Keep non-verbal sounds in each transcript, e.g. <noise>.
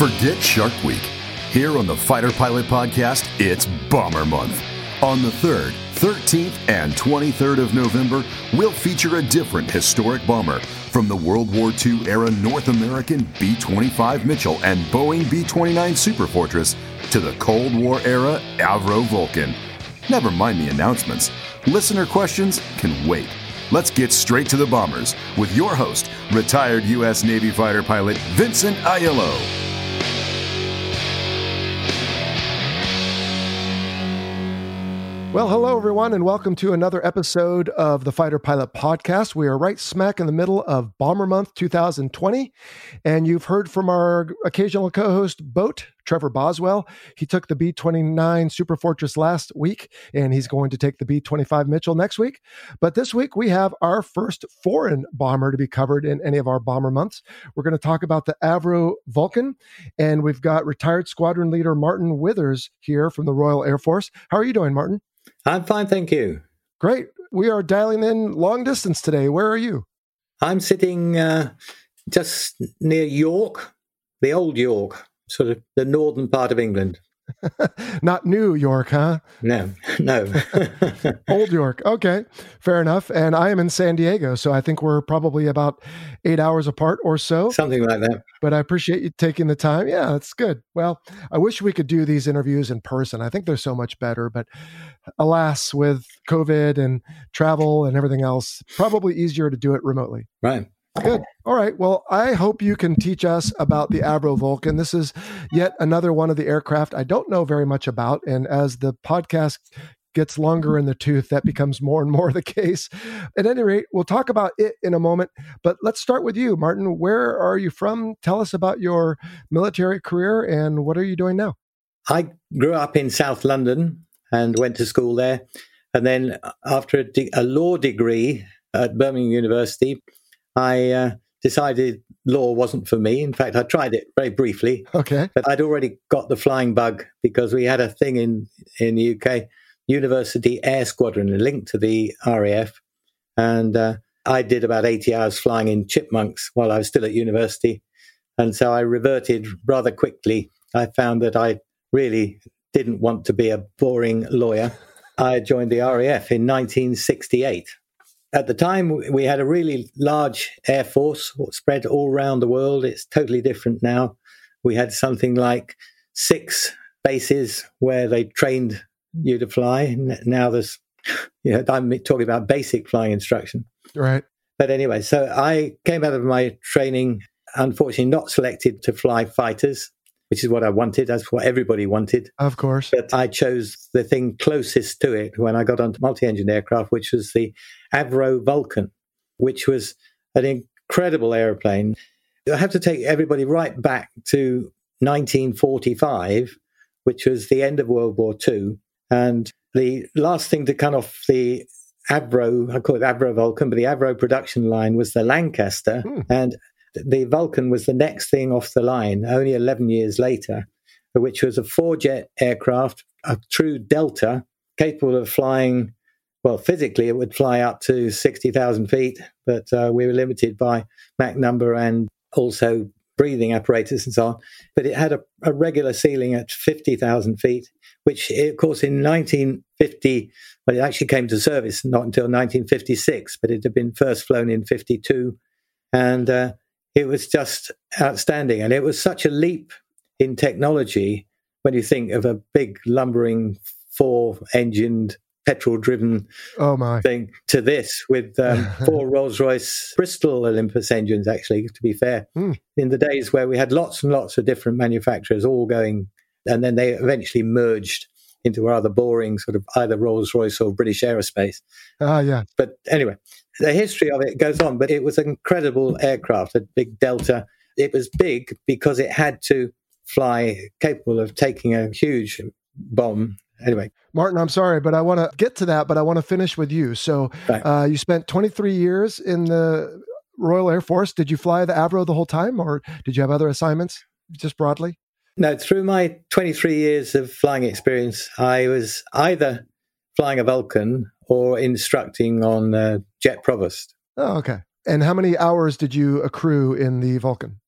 Forget Shark Week. Here on the Fighter Pilot Podcast, it's Bomber Month. On the 3rd, 13th, and 23rd of November, we'll feature a different historic bomber from the World War II era North American B 25 Mitchell and Boeing B 29 Superfortress to the Cold War era Avro Vulcan. Never mind the announcements. Listener questions can wait. Let's get straight to the bombers with your host, retired U.S. Navy fighter pilot Vincent Aiello. Well, hello, everyone, and welcome to another episode of the Fighter Pilot Podcast. We are right smack in the middle of Bomber Month 2020. And you've heard from our occasional co host, Boat, Trevor Boswell. He took the B 29 Super Fortress last week, and he's going to take the B 25 Mitchell next week. But this week, we have our first foreign bomber to be covered in any of our bomber months. We're going to talk about the Avro Vulcan, and we've got retired squadron leader Martin Withers here from the Royal Air Force. How are you doing, Martin? I'm fine, thank you. Great. We are dialing in long distance today. Where are you? I'm sitting uh, just near York, the old York, sort of the northern part of England. <laughs> Not New York, huh? No, no. <laughs> Old York. Okay, fair enough. And I am in San Diego, so I think we're probably about eight hours apart or so. Something like that. But I appreciate you taking the time. Yeah, that's good. Well, I wish we could do these interviews in person. I think they're so much better. But alas, with COVID and travel and everything else, probably easier to do it remotely. Right. Good. All right. Well, I hope you can teach us about the Avro Vulcan. This is yet another one of the aircraft I don't know very much about. And as the podcast gets longer in the tooth, that becomes more and more the <laughs> case. At any rate, we'll talk about it in a moment. But let's start with you, Martin. Where are you from? Tell us about your military career and what are you doing now? I grew up in South London and went to school there. And then after a, de- a law degree at Birmingham University, I uh, decided law wasn't for me. In fact, I tried it very briefly. Okay. But I'd already got the flying bug because we had a thing in, in the UK, University Air Squadron, linked to the RAF. And uh, I did about 80 hours flying in chipmunks while I was still at university. And so I reverted rather quickly. I found that I really didn't want to be a boring lawyer. <laughs> I joined the RAF in 1968 at the time, we had a really large air force spread all around the world. It's totally different now. We had something like six bases where they trained you to fly. Now there's, <laughs> you know, I'm talking about basic flying instruction. Right. But anyway, so I came out of my training, unfortunately, not selected to fly fighters which is what I wanted. That's what everybody wanted. Of course. But I chose the thing closest to it when I got onto multi engine aircraft, which was the Avro Vulcan, which was an incredible aeroplane. I have to take everybody right back to 1945, which was the end of World War II. And the last thing to cut off the Avro, I call it Avro Vulcan, but the Avro production line was the Lancaster. Hmm. And the Vulcan was the next thing off the line, only 11 years later, which was a four jet aircraft, a true Delta, capable of flying. Well, physically, it would fly up to 60,000 feet, but uh, we were limited by Mach number and also breathing apparatus and so on. But it had a, a regular ceiling at 50,000 feet, which, of course, in 1950, well, it actually came to service not until 1956, but it had been first flown in 52. And uh, it was just outstanding. And it was such a leap in technology when you think of a big lumbering four engined petrol driven oh my thing to this with um, <laughs> four Rolls Royce Bristol Olympus engines, actually, to be fair, mm. in the days where we had lots and lots of different manufacturers all going, and then they eventually merged into rather boring sort of either Rolls Royce or British Aerospace. Ah, uh, yeah. But anyway, the history of it goes on, but it was an incredible aircraft, a big Delta. It was big because it had to fly capable of taking a huge bomb. Anyway, Martin, I'm sorry, but I want to get to that, but I want to finish with you. So, right. uh, you spent 23 years in the Royal Air Force. Did you fly the Avro the whole time, or did you have other assignments, just broadly? No, through my 23 years of flying experience, I was either flying a Vulcan or instructing on uh, Jet Provost. Oh, okay. And how many hours did you accrue in the Vulcan?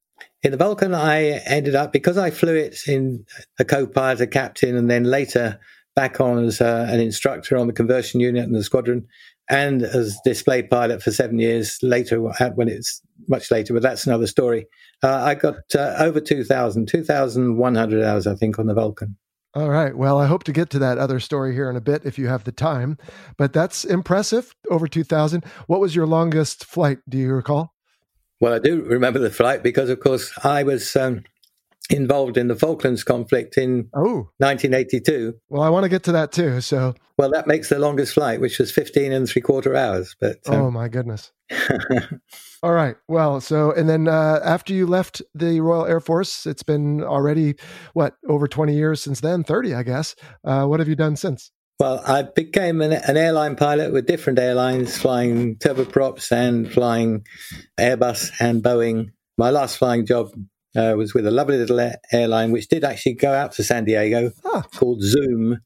In the Vulcan, I ended up, because I flew it in a co pilot, a captain, and then later back on as uh, an instructor on the conversion unit and the squadron, and as display pilot for seven years later, when it's much later, but that's another story. Uh, I got uh, over 2,000, 2,100 hours, I think, on the Vulcan. All right. Well, I hope to get to that other story here in a bit if you have the time. But that's impressive. Over 2,000. What was your longest flight? Do you recall? Well, I do remember the flight because, of course, I was um, involved in the Falklands conflict in oh. 1982. Well, I want to get to that too. So, well, that makes the longest flight, which was 15 and three quarter hours. But um... oh my goodness. <laughs> All right. Well, so and then uh, after you left the Royal Air Force, it's been already what over twenty years since then, thirty, I guess. Uh, what have you done since? Well, I became an, an, airline pilot with different airlines, flying turboprops and flying Airbus and Boeing. My last flying job uh, was with a lovely little airline, which did actually go out to San Diego, ah. called Zoom.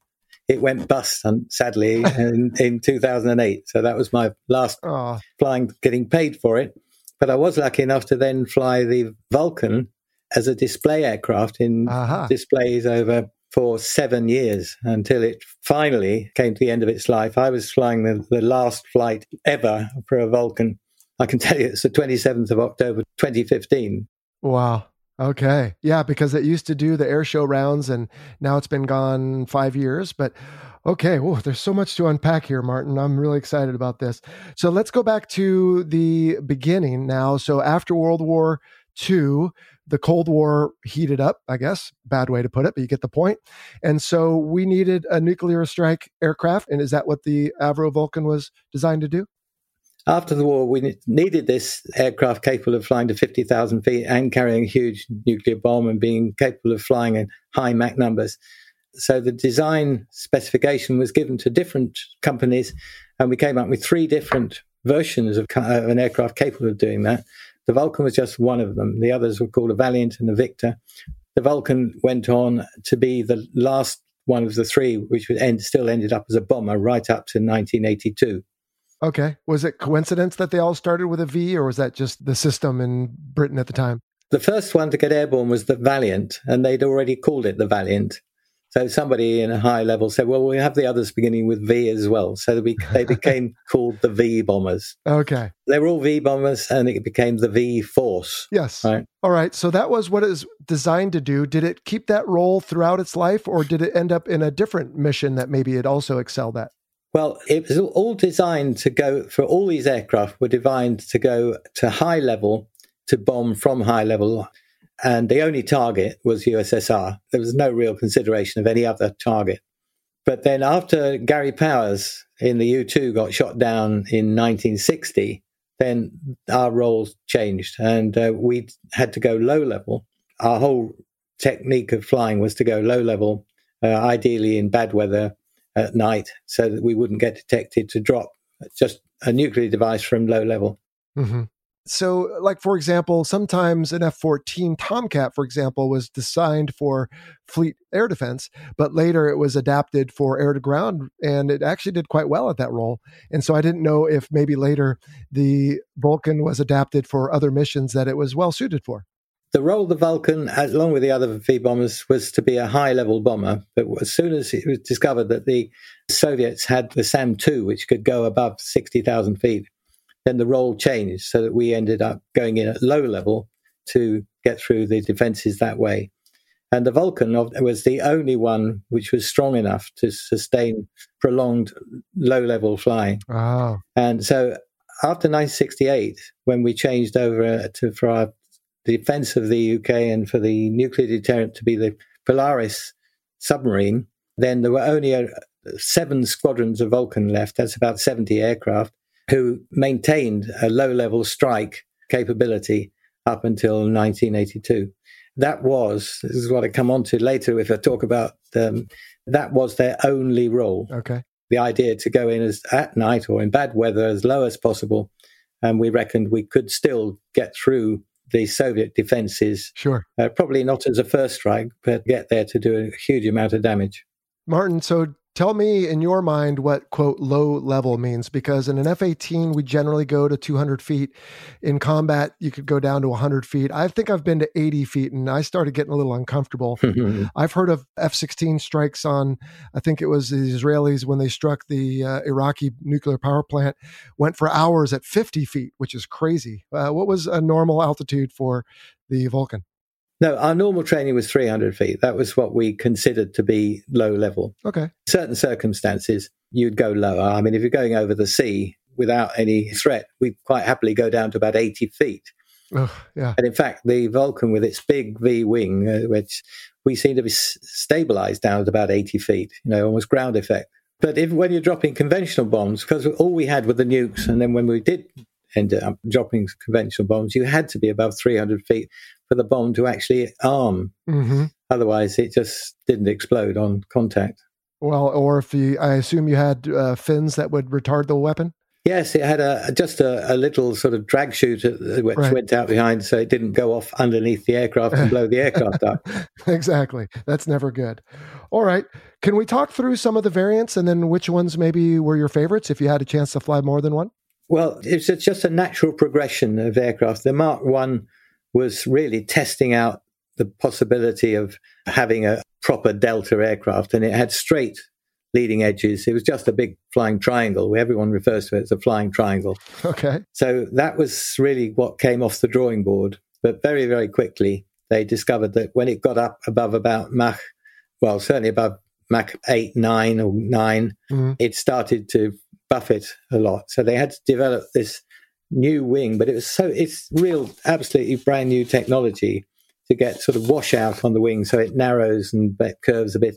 It went bust, sadly, <laughs> in, in 2008. So that was my last oh. flying, getting paid for it. But I was lucky enough to then fly the Vulcan as a display aircraft in uh-huh. displays over for seven years until it finally came to the end of its life. I was flying the, the last flight ever for a Vulcan. I can <laughs> tell you it's the 27th of October 2015. Wow. Okay. Yeah, because it used to do the air show rounds and now it's been gone five years. But okay, whoa, there's so much to unpack here, Martin. I'm really excited about this. So let's go back to the beginning now. So after World War II, the Cold War heated up, I guess. Bad way to put it, but you get the point. And so we needed a nuclear strike aircraft. And is that what the Avro Vulcan was designed to do? After the war, we needed this aircraft capable of flying to 50,000 feet and carrying a huge nuclear bomb and being capable of flying at high Mach numbers. So the design specification was given to different companies, and we came up with three different versions of an aircraft capable of doing that. The Vulcan was just one of them. The others were called a Valiant and a Victor. The Vulcan went on to be the last one of the three, which would end, still ended up as a bomber right up to 1982. Okay. Was it coincidence that they all started with a V, or was that just the system in Britain at the time? The first one to get airborne was the Valiant, and they'd already called it the Valiant. So somebody in a high level said, "Well, we have the others beginning with V as well." So we, they <laughs> became called the V bombers. Okay, they were all V bombers, and it became the V Force. Yes. Right. All right. So that was what it was designed to do. Did it keep that role throughout its life, or did it end up in a different mission that maybe it also excelled at? Well, it was all designed to go for all these aircraft were designed to go to high level to bomb from high level. And the only target was USSR. There was no real consideration of any other target. But then after Gary Powers in the U 2 got shot down in 1960, then our roles changed and uh, we had to go low level. Our whole technique of flying was to go low level, uh, ideally in bad weather at night so that we wouldn't get detected to drop just a nuclear device from low level. Mm-hmm. So, like, for example, sometimes an F 14 Tomcat, for example, was designed for fleet air defense, but later it was adapted for air to ground, and it actually did quite well at that role. And so I didn't know if maybe later the Vulcan was adapted for other missions that it was well suited for. The role of the Vulcan, along with the other V bombers, was to be a high level bomber. But as soon as it was discovered that the Soviets had the SAM 2, which could go above 60,000 feet, then the role changed so that we ended up going in at low level to get through the defenses that way. And the Vulcan was the only one which was strong enough to sustain prolonged low level flying. Wow. And so after 1968, when we changed over uh, to, for our defense of the UK and for the nuclear deterrent to be the Polaris submarine, then there were only a, seven squadrons of Vulcan left. That's about 70 aircraft. who maintained a low level strike capability up until 1982. That was, this is what I come on to later if I talk about them, that was their only role. Okay. The idea to go in as at night or in bad weather as low as possible. And we reckoned we could still get through the Soviet defenses. Sure. Uh, probably not as a first strike, but get there to do a huge amount of damage. Martin, so Tell me in your mind what quote low level means because in an F 18, we generally go to 200 feet. In combat, you could go down to 100 feet. I think I've been to 80 feet and I started getting a little uncomfortable. <laughs> I've heard of F 16 strikes on, I think it was the Israelis when they struck the uh, Iraqi nuclear power plant, went for hours at 50 feet, which is crazy. Uh, what was a normal altitude for the Vulcan? No, our normal training was 300 feet. That was what we considered to be low level. Okay. Certain circumstances, you'd go lower. I mean, if you're going over the sea without any threat, we'd quite happily go down to about 80 feet. Oh, yeah. And in fact, the Vulcan with its big V wing, uh, which we seem to be s- stabilized down at about 80 feet, you know, almost ground effect. But if when you're dropping conventional bombs, because all we had were the nukes, and then when we did end up dropping conventional bombs, you had to be above 300 feet for the bomb to actually arm. Mm-hmm. Otherwise, it just didn't explode on contact. Well, or if you, I assume you had uh, fins that would retard the weapon. Yes, it had a just a, a little sort of drag chute which Right. went out behind, so it didn't go off underneath the aircraft and blow the aircraft up. <laughs> exactly. That's never good. All right. Can we talk through some of the variants and then which ones maybe were your favorites if you had a chance to fly more than one? Well, it's it's just a natural progression of aircraft. The Mark One was really testing out the possibility of having a proper Delta aircraft, and it had straight leading edges. It was just a big flying triangle. Everyone refers to it as a flying triangle. Okay. So that was really what came off the drawing board. But very, very quickly, they discovered that when it got up above about Mach, well, certainly above Mach 8, 9, or 9, Mhm. it started to buffet a lot. So they had to develop this new wing, but it was so, it's real, absolutely brand new technology to get sort of washout on the wing so it narrows and curves a bit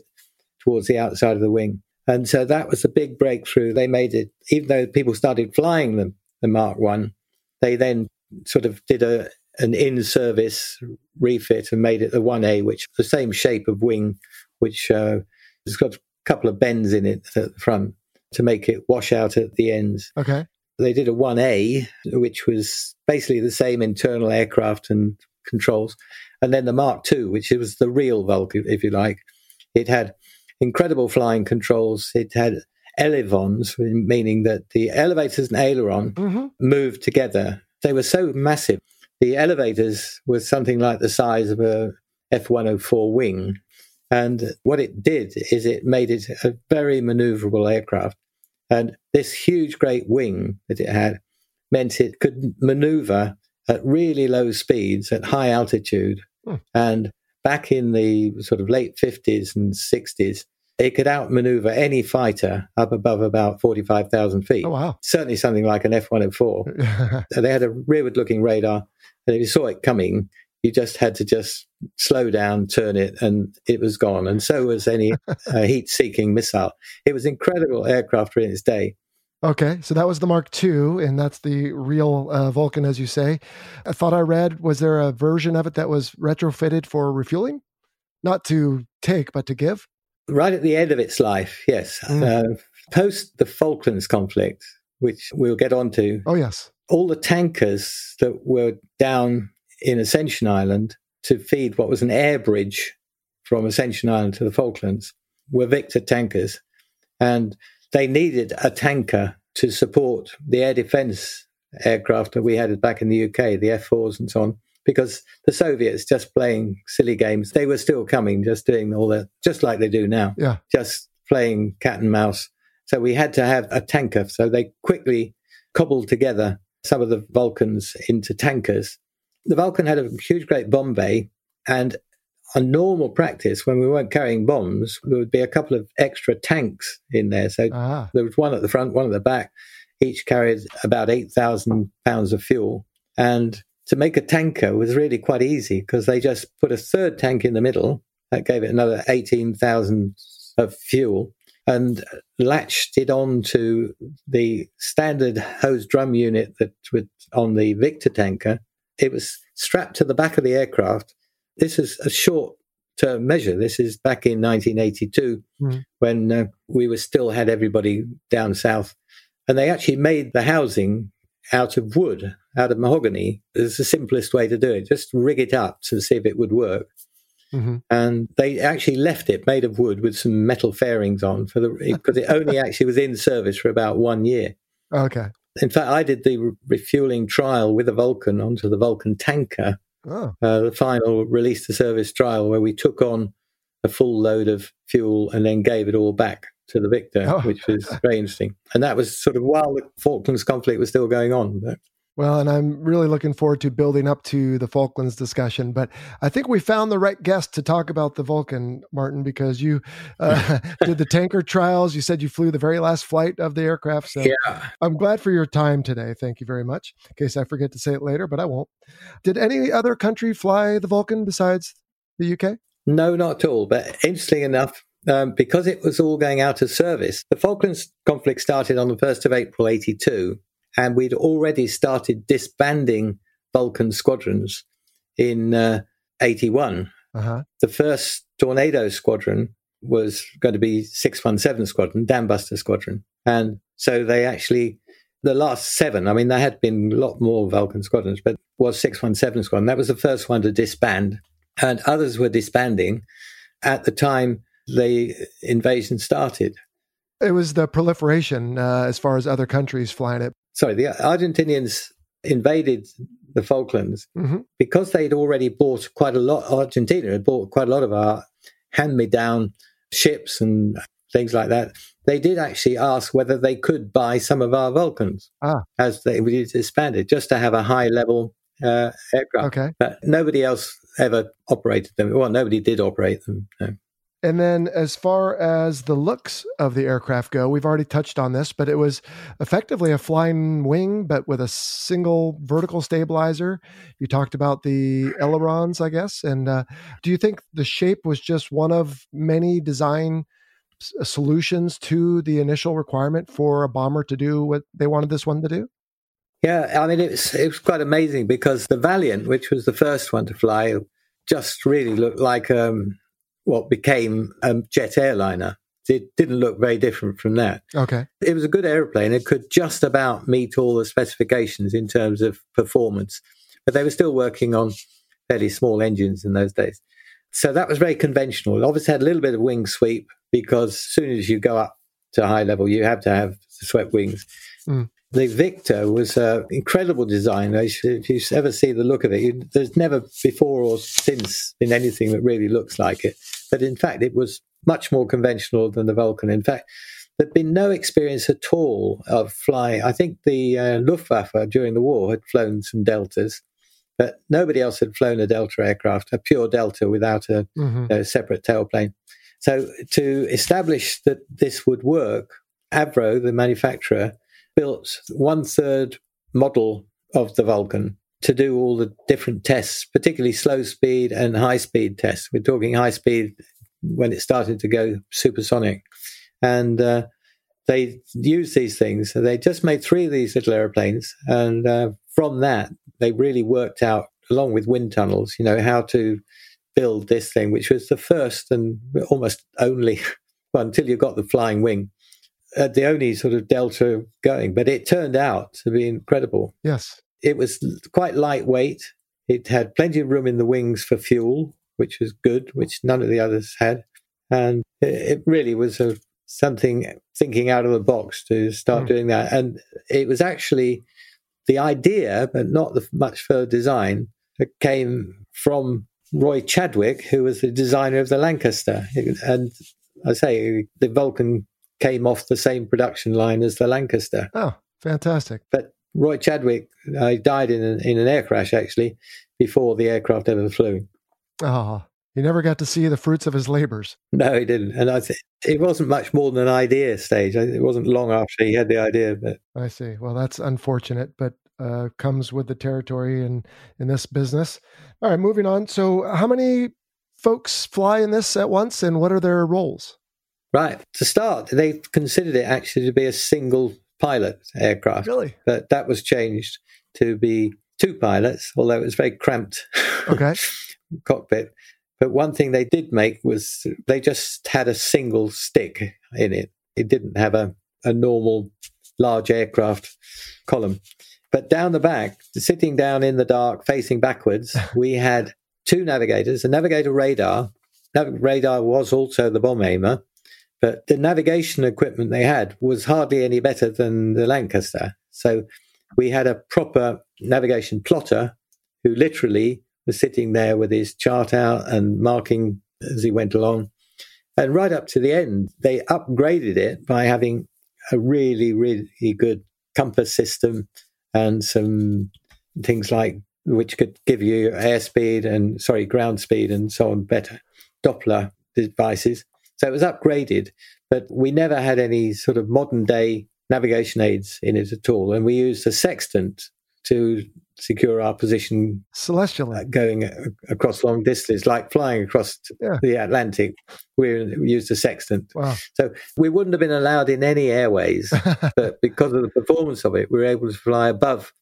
towards the outside of the wing. And so that was a big breakthrough. They made it, even though people started flying them, the Mark One, they then sort of did a an in-service refit and made it the 1A, which the same shape of wing, which uh, has got a couple of bends in it at the front to make it wash out at the ends. Okay. They did a 1A, which was basically the same internal aircraft and controls. And then the Mark II, which was the real Vulcan, if you like. It had incredible flying controls. It had elevons, meaning that the elevators and aileron Mm-hmm. moved together. They were so massive. The elevators were something like the size of a F 104 wing. And what it did is it made it a very maneuverable aircraft. And this huge, great wing that it had meant it could maneuver at really low speeds at high altitude. Hmm. And back in the sort of late 50s and 60s, it could outmaneuver any fighter up above about 45,000 feet Oh, wow. certainly something like an F 104. <laughs> They had a rearward looking radar, and if you saw it coming, you just had to just slow down, turn it, and it was gone. And so was any <laughs> uh, heat seeking missile. It was incredible aircraft in its day. okay. So that was the Mark II, and that's the real uh, Vulcan, as you say. I thought I read, was there a version of it that was retrofitted for refueling? Not to take, but to give? Right at the end of its life, yes. Mm. Uh, post the Falklands conflict, which we'll get onto, Oh, yes. all the tankers that were down in Ascension Island to feed what was an air bridge from Ascension Island to the Falklands were Victor tankers. And they needed a tanker to support the air defense aircraft that we had back in the UK, the F 4s and so on, because the Soviets just playing silly games, they were still coming, just doing all that, just like they do now Yeah. just playing cat and mouse. So we had to have a tanker. So they quickly cobbled together some of the Vulcans into tankers. The Vulcan had a huge, great bomb bay, and on normal practice, when we weren't carrying bombs, there would be a couple of extra tanks in there. So Ah, there was one at the front, one at the back. Each carried about 8,000 pounds of fuel. And to make a tanker was really quite easy because they just put a third tank in the middle. That gave it another 18,000 of fuel. and latched it on to the standard hose drum unit that was on the Victor tanker. It was strapped to the back of the aircraft. This is a short term measure. This is back in 1982 mm. when uh, we were still had everybody down south. And they actually made the housing out of wood, out of mahogany. It's the simplest way to do it. Just rig it up to see if it would work. Mm-hmm. And they actually left it made of wood with some metal fairings on for the <laughs> because it only actually was in service for about one year. Okay. In fact, I did the refueling trial with a Vulcan onto the Vulcan tanker. Oh. Uh, the final release to service trial where we took on a full load of fuel and then gave it all back to the victor, oh. which was very interesting. And that was sort of while the Falklands conflict was still going on. But well, and I'm really looking forward to building up to the Falklands discussion. But I think we found the right guest to talk about the Vulcan, Martin, because you uh, <laughs> did the tanker trials. You said you flew the very last flight of the aircraft. So yeah. I'm glad for your time today. Thank you very much. In case I forget to say it later, but I won't. Did any other country fly the Vulcan besides the UK? No, not at all. But interesting enough, um, because it was all going out of service, the Falklands conflict started on the 1st of April 82 and we'd already started disbanding Vulcan squadrons in uh, 81. Uh-huh. The first Tornado squadron was going to be 617 squadron, Dambuster squadron. And so they actually, the last seven, I mean, there had been a lot more Vulcan squadrons, but was 617 squadron. That was the first one to disband. And others were disbanding at the time the invasion started. It was the proliferation uh, as far as other countries flying it sorry, the Argentinians invaded the Falklands mm-hmm. because they'd already bought quite a lot. Argentina had bought quite a lot of our hand-me-down ships and things like that. They did actually ask whether they could buy some of our Vulcans ah. as they expanded, just to have a high-level uh, aircraft. Okay, but nobody else ever operated them. Well, nobody did operate them. No. And then, as far as the looks of the aircraft go, we've already touched on this, but it was effectively a flying wing, but with a single vertical stabilizer. You talked about the ailerons, I guess. And uh, do you think the shape was just one of many design s- solutions to the initial requirement for a bomber to do what they wanted this one to do? Yeah, I mean, it was, it was quite amazing because the Valiant, which was the first one to fly, just really looked like um, what became a jet airliner. It didn't look very different from that. Okay. It was a good airplane. It could just about meet all the specifications in terms of performance, but they were still working on fairly small engines in those days. So that was very conventional. It obviously had a little bit of wing sweep because as soon as you go up to high level, you have to have swept wings. Mm. The Victor was an incredible design. If you ever see the look of it, there's never before or since been anything that really looks like it. But in fact, it was much more conventional than the Vulcan. In fact, there'd been no experience at all of flying. I think the uh, Luftwaffe during the war had flown some Deltas, but nobody else had flown a Delta aircraft, a pure Delta without a, mm-hmm. a separate tailplane. So to establish that this would work, Avro, the manufacturer, built one third model of the Vulcan to do all the different tests, particularly slow speed and high speed tests. We're talking high speed when it started to go supersonic. And uh, they used these things. They just made three of these little airplanes. And uh, from that, they really worked out, along with wind tunnels, you know, how to build this thing, which was the first and almost only, <laughs> well, until you got the flying wing, uh, the only sort of delta going. But it turned out to be incredible. Yes. It was quite lightweight. It had plenty of room in the wings for fuel, which was good, which none of the others had. And it really was a, something thinking out of the box to start mm. doing that. And it was actually the idea, but not the much further design, that came from Roy Chadwick, who was the designer of the Lancaster. And I say the Vulcan came off the same production line as the Lancaster. Oh, fantastic! But Roy Chadwick uh, died in an, in an air crash actually before the aircraft ever flew. Oh, he never got to see the fruits of his labors. No, he didn't. And I think it wasn't much more than an idea stage. It wasn't long after he had the idea. But I see. Well, that's unfortunate, but uh, comes with the territory in in this business. All right, moving on. So, how many folks fly in this at once, and what are their roles? Right. To start, they considered it actually to be a single pilot aircraft. Really? But that was changed to be two pilots, although it was very cramped <laughs> Okay. cockpit. But one thing they did make was they just had a single stick in it. It didn't have a, a normal large aircraft column. But down the back, sitting down in the dark, facing backwards, <laughs> we had two navigators, a navigator radar. Nav- radar was also the bomb aimer, but the navigation equipment they had was hardly any better than the Lancaster. So we had a proper navigation plotter who literally was sitting there with his chart out and marking as he went along. And right up to the end, they upgraded it by having a really, really good compass system and some things like which could give you airspeed and sorry, ground speed and so on better. Doppler devices. So it was upgraded, but we never had any sort of modern day navigation aids in it at all. And we used a sextant to secure our position Celestial. uh, going across long distances, like flying across Yeah. the Atlantic. We, we used a sextant. Wow. So we wouldn't have been allowed in any airways, <laughs> but because of the performance of it, we were able to fly above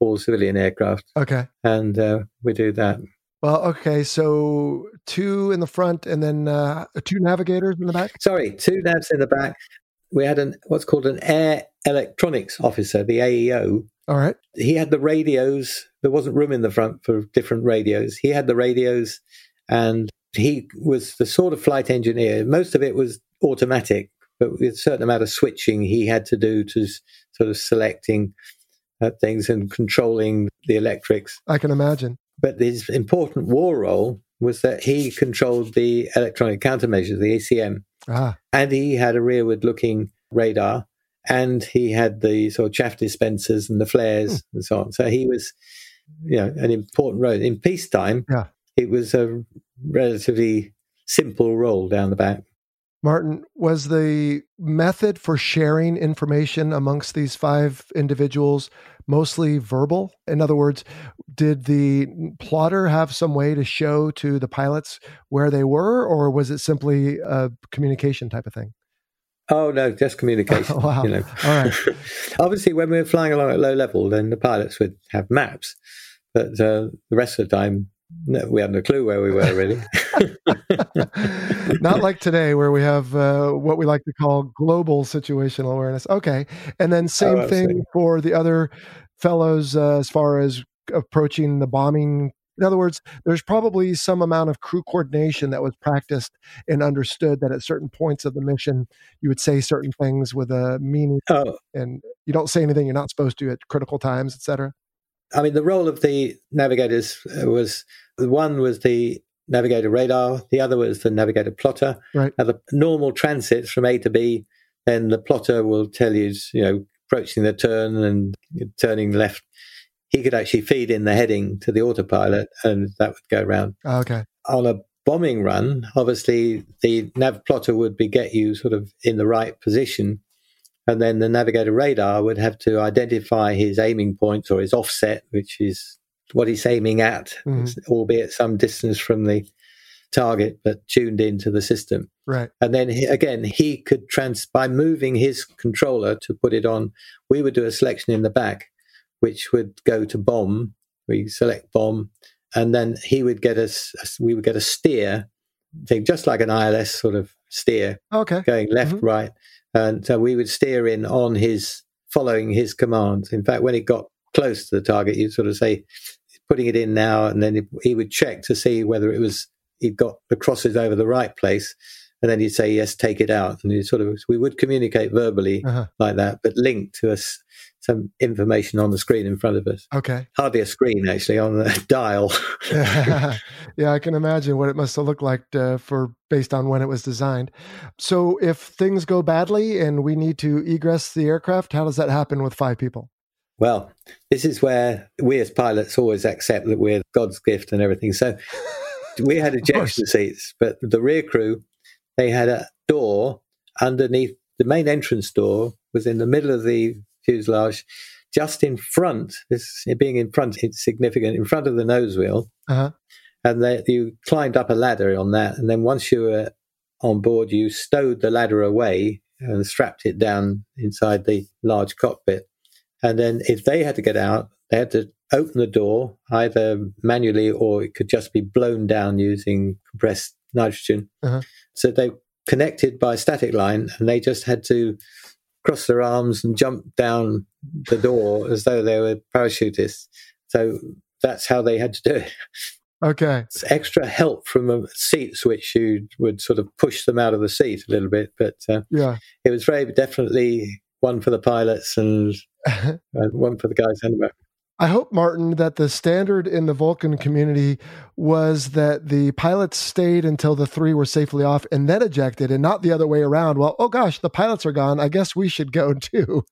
all civilian aircraft. okay. And uh, we do that. Well, okay. So two in the front and then uh, two navigators in the back. Sorry, two navs in the back. We had an what's called an air electronics officer, the AEO. All right. He had the radios. There wasn't room in the front for different radios. He had the radios, and he was the sort of flight engineer. Most of it was automatic, but with a certain amount of switching he had to do to sort of selecting uh, things and controlling the electrics. I can imagine. But his important war role was that he controlled the electronic countermeasures, the ECM Ah, and he had a rearward looking radar and he had the sort of chaff dispensers and the flares and so on. So he was you know an important role. In peacetime Yeah. it was a relatively simple role down the back Martin, was the method for sharing information amongst these five individuals mostly verbal? In other words, did the plotter have some way to show to the pilots where they were, or was it simply a communication type of thing? oh no just <laughs> communication Wow. you know All right. <laughs> obviously when we were flying along at low level then the pilots would have maps but uh, the rest of the time no, we had no clue where we were really <laughs> Not like today, where we have uh, what we like to call global situational awareness. Okay. And then, same Oh, thing for the other fellows uh, as far as approaching the bombing. In other words, there's probably some amount of crew coordination that was practiced and understood that at certain points of the mission, you would say certain things with a meaning oh and you don't say anything you're not supposed to at critical times, et cetera. I mean, the role of the navigators uh, was one was the navigator radar, the other was the navigator plotter. Right. Now, the normal transits from A to B, then the plotter will tell you, you know, approaching the turn and turning left. He could actually feed in the heading to the autopilot, and that would go around. Ah, Okay. On a bombing run, obviously the nav plotter would be get you sort of in the right position, and then the navigator radar would have to identify his aiming points or his offset, which is what he's aiming at, Mhm. albeit some distance from the target, but tuned into the system. Right. And then he, again, he could trans by moving his controller to put it on. We would do a selection in the back, which would go to bomb. We select bomb, and then he would get us. We would get a steer thing, just like an ILS sort of steer, Okay. going left, Mhm. right, and so we would steer in on his following his commands. In fact, when it got close to the target, you'd sort of say, "Putting it in now," and then he would check to see whether it was he'd got the crosses over the right place, and then he'd say, "Yes, take it out." And he sort of we would communicate verbally Uh-huh. like that, but linked to us some information on the screen in front of us. Okay. Hardly a screen actually on the <laughs> dial. <laughs> yeah, I can imagine what it must have looked like uh, for based on when it was designed. So, if things go badly and we need to egress the aircraft, how does that happen with five people? Well, this is where we as pilots always accept that we're God's gift and everything. So <laughs> we had ejection seats, but the rear crew, they had a door underneath the main entrance door was in the middle of the fuselage, just in front. This being in front, it's significant. In front of the nose wheel, Uh-huh. and they, you climbed up a ladder on that, and then once you were on board, you stowed the ladder away and strapped it down inside the large cockpit. And then if they had to get out, they had to open the door either manually or it could just be blown down using compressed nitrogen. Uh-huh. So they connected by a static line and they just had to cross their arms and jump down the door as though they were parachutists. So that's how they had to do it. Okay. It's extra help from the seats, which you would sort of push them out of the seat a little bit. But uh, yeah, it was very definitely one for the pilots and, and <laughs> one for the guys in the back. I hope, Martin, that the standard in the Vulcan community was that the pilots stayed until the three were safely off and then ejected, and not the other way around. Well, oh gosh, the pilots are gone. I guess we should go <laughs> too.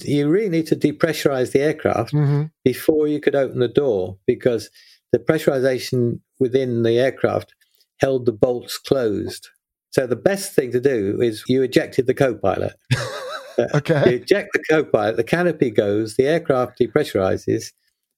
You really need to depressurize the aircraft mm-hmm. before you could open the door because the pressurization within the aircraft held the bolts closed. So the best thing to do is you ejected the co-pilot. <laughs> okay. You eject the co-pilot, the canopy goes, the aircraft depressurizes,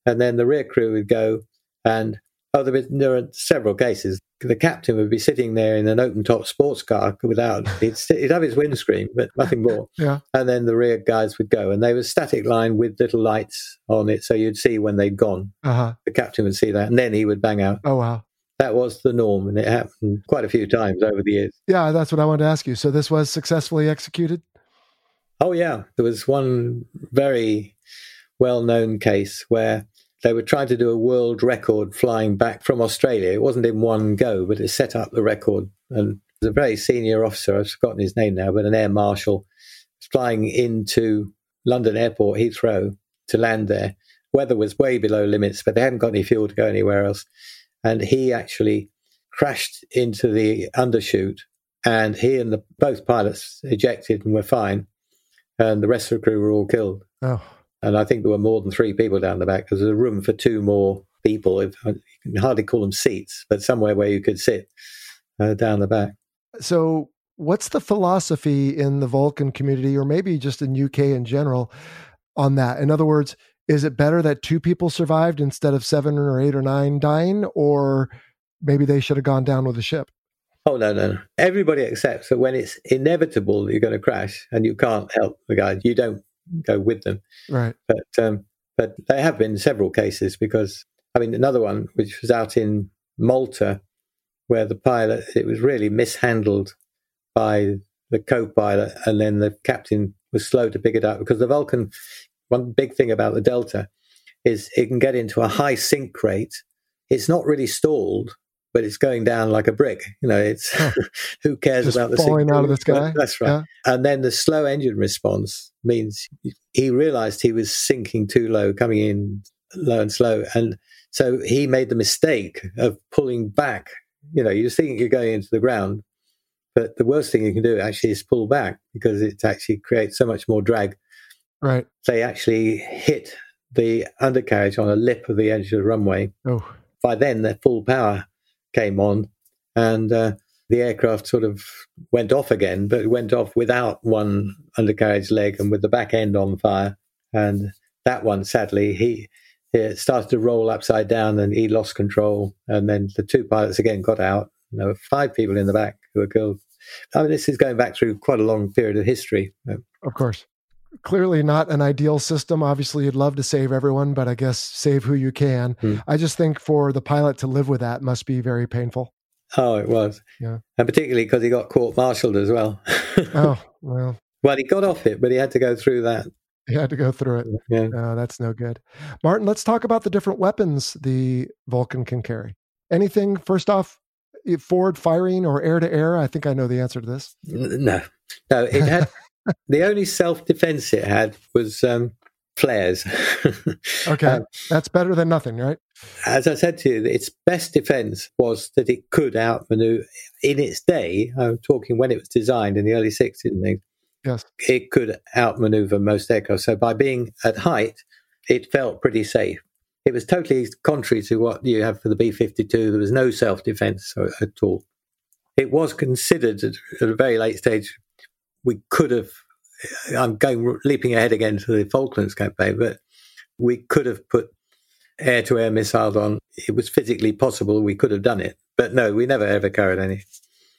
and then the rear crew would go and oh, there, was, there are several cases. The captain would be sitting there in an open-top sports car without he'd, he'd have his windscreen, but nothing more. <laughs> yeah. And then the rear guys would go, and they were static line with little lights on it, so you'd see when they'd gone. Uh-huh. The captain would see that, and then he would bang out. Oh wow! That was the norm, and it happened quite a few times over the years. Yeah, that's what I wanted to ask you. So this was successfully executed. Oh yeah, there was one very well-known case where they were trying to do a world record flying back from Australia. It wasn't in one go, but it set up the record. And a very senior officer, I've forgotten his name now, but an air marshal, flying into London Airport, Heathrow, to land there. Weather was way below limits, but they hadn't got any fuel to go anywhere else. And he actually crashed into the undershoot, and he and the both pilots ejected and were fine, and the rest of the crew were all killed. Oh. And I think there were more than three people down the back. There was a room for two more people. If, you can hardly call them seats, but somewhere where you could sit uh, down the back. So, what's the philosophy in the Vulcan community, or maybe just in UK in general, on that? In other words, is it better that two people survived instead of seven or eight or nine dying, or maybe they should have gone down with the ship? Oh no, no, no! Everybody accepts that when it's inevitable that you're going to crash and you can't help the guy, you don't go with them. Right. But um, but there have been several cases because I mean another one which was out in Malta where the pilot it was really mishandled by the co-pilot and then the captain was slow to pick it up because the Vulcan one big thing about the Delta is it can get into a high sink rate. It's not really stalled, but it's going down like a brick. You know, it's <laughs> who cares Just about the falling out of the sky? That's right. Yeah. And then the slow engine response means he realized he was sinking too low, coming in low and slow. And so he made the mistake of pulling back. You know, you just think you're going into the ground, but the worst thing you can do actually is pull back because it actually creates so much more drag. Right. They actually hit the undercarriage on a lip of the edge of the runway. Oh. By then, their full power came on, and uh, the aircraft sort of went off again, but it went off without one undercarriage leg and with the back end on fire. And that one, sadly, he, he started to roll upside down and he lost control. And then the two pilots again got out. There were five people in the back who were killed. I mean, this is going back through quite a long period of history. Of course. Clearly not an ideal system. Obviously, you'd love to save everyone, but I guess save who you can. Hmm. I just think for the pilot to live with that must be very painful. Oh, it was. Yeah. And particularly because he got court martialed as well. <laughs> oh, well. Well, he got off it, but he had to go through that. He had to go through it. Yeah. Oh, that's no good. Martin, let's talk about the different weapons the Vulcan can carry. Anything, first off, forward firing or air to air? I think I know the answer to this. No. No, it had <laughs> the only self defense it had was um, flares. <laughs> okay. Um, that's better than nothing, right? As I said to you, its best defense was that it could outmaneuver in its day. I'm talking when it was designed in the early 60s and things. Yes. It could outmaneuver most aircraft. So by being at height, it felt pretty safe. It was totally contrary to what you have for the B 52. There was no self defense at all. It was considered at a very late stage, we could have I'm going leaping ahead again to the Falklands campaign, but we could have put air to air missiles on. It was physically possible. We could have done it, but no, we never ever carried any.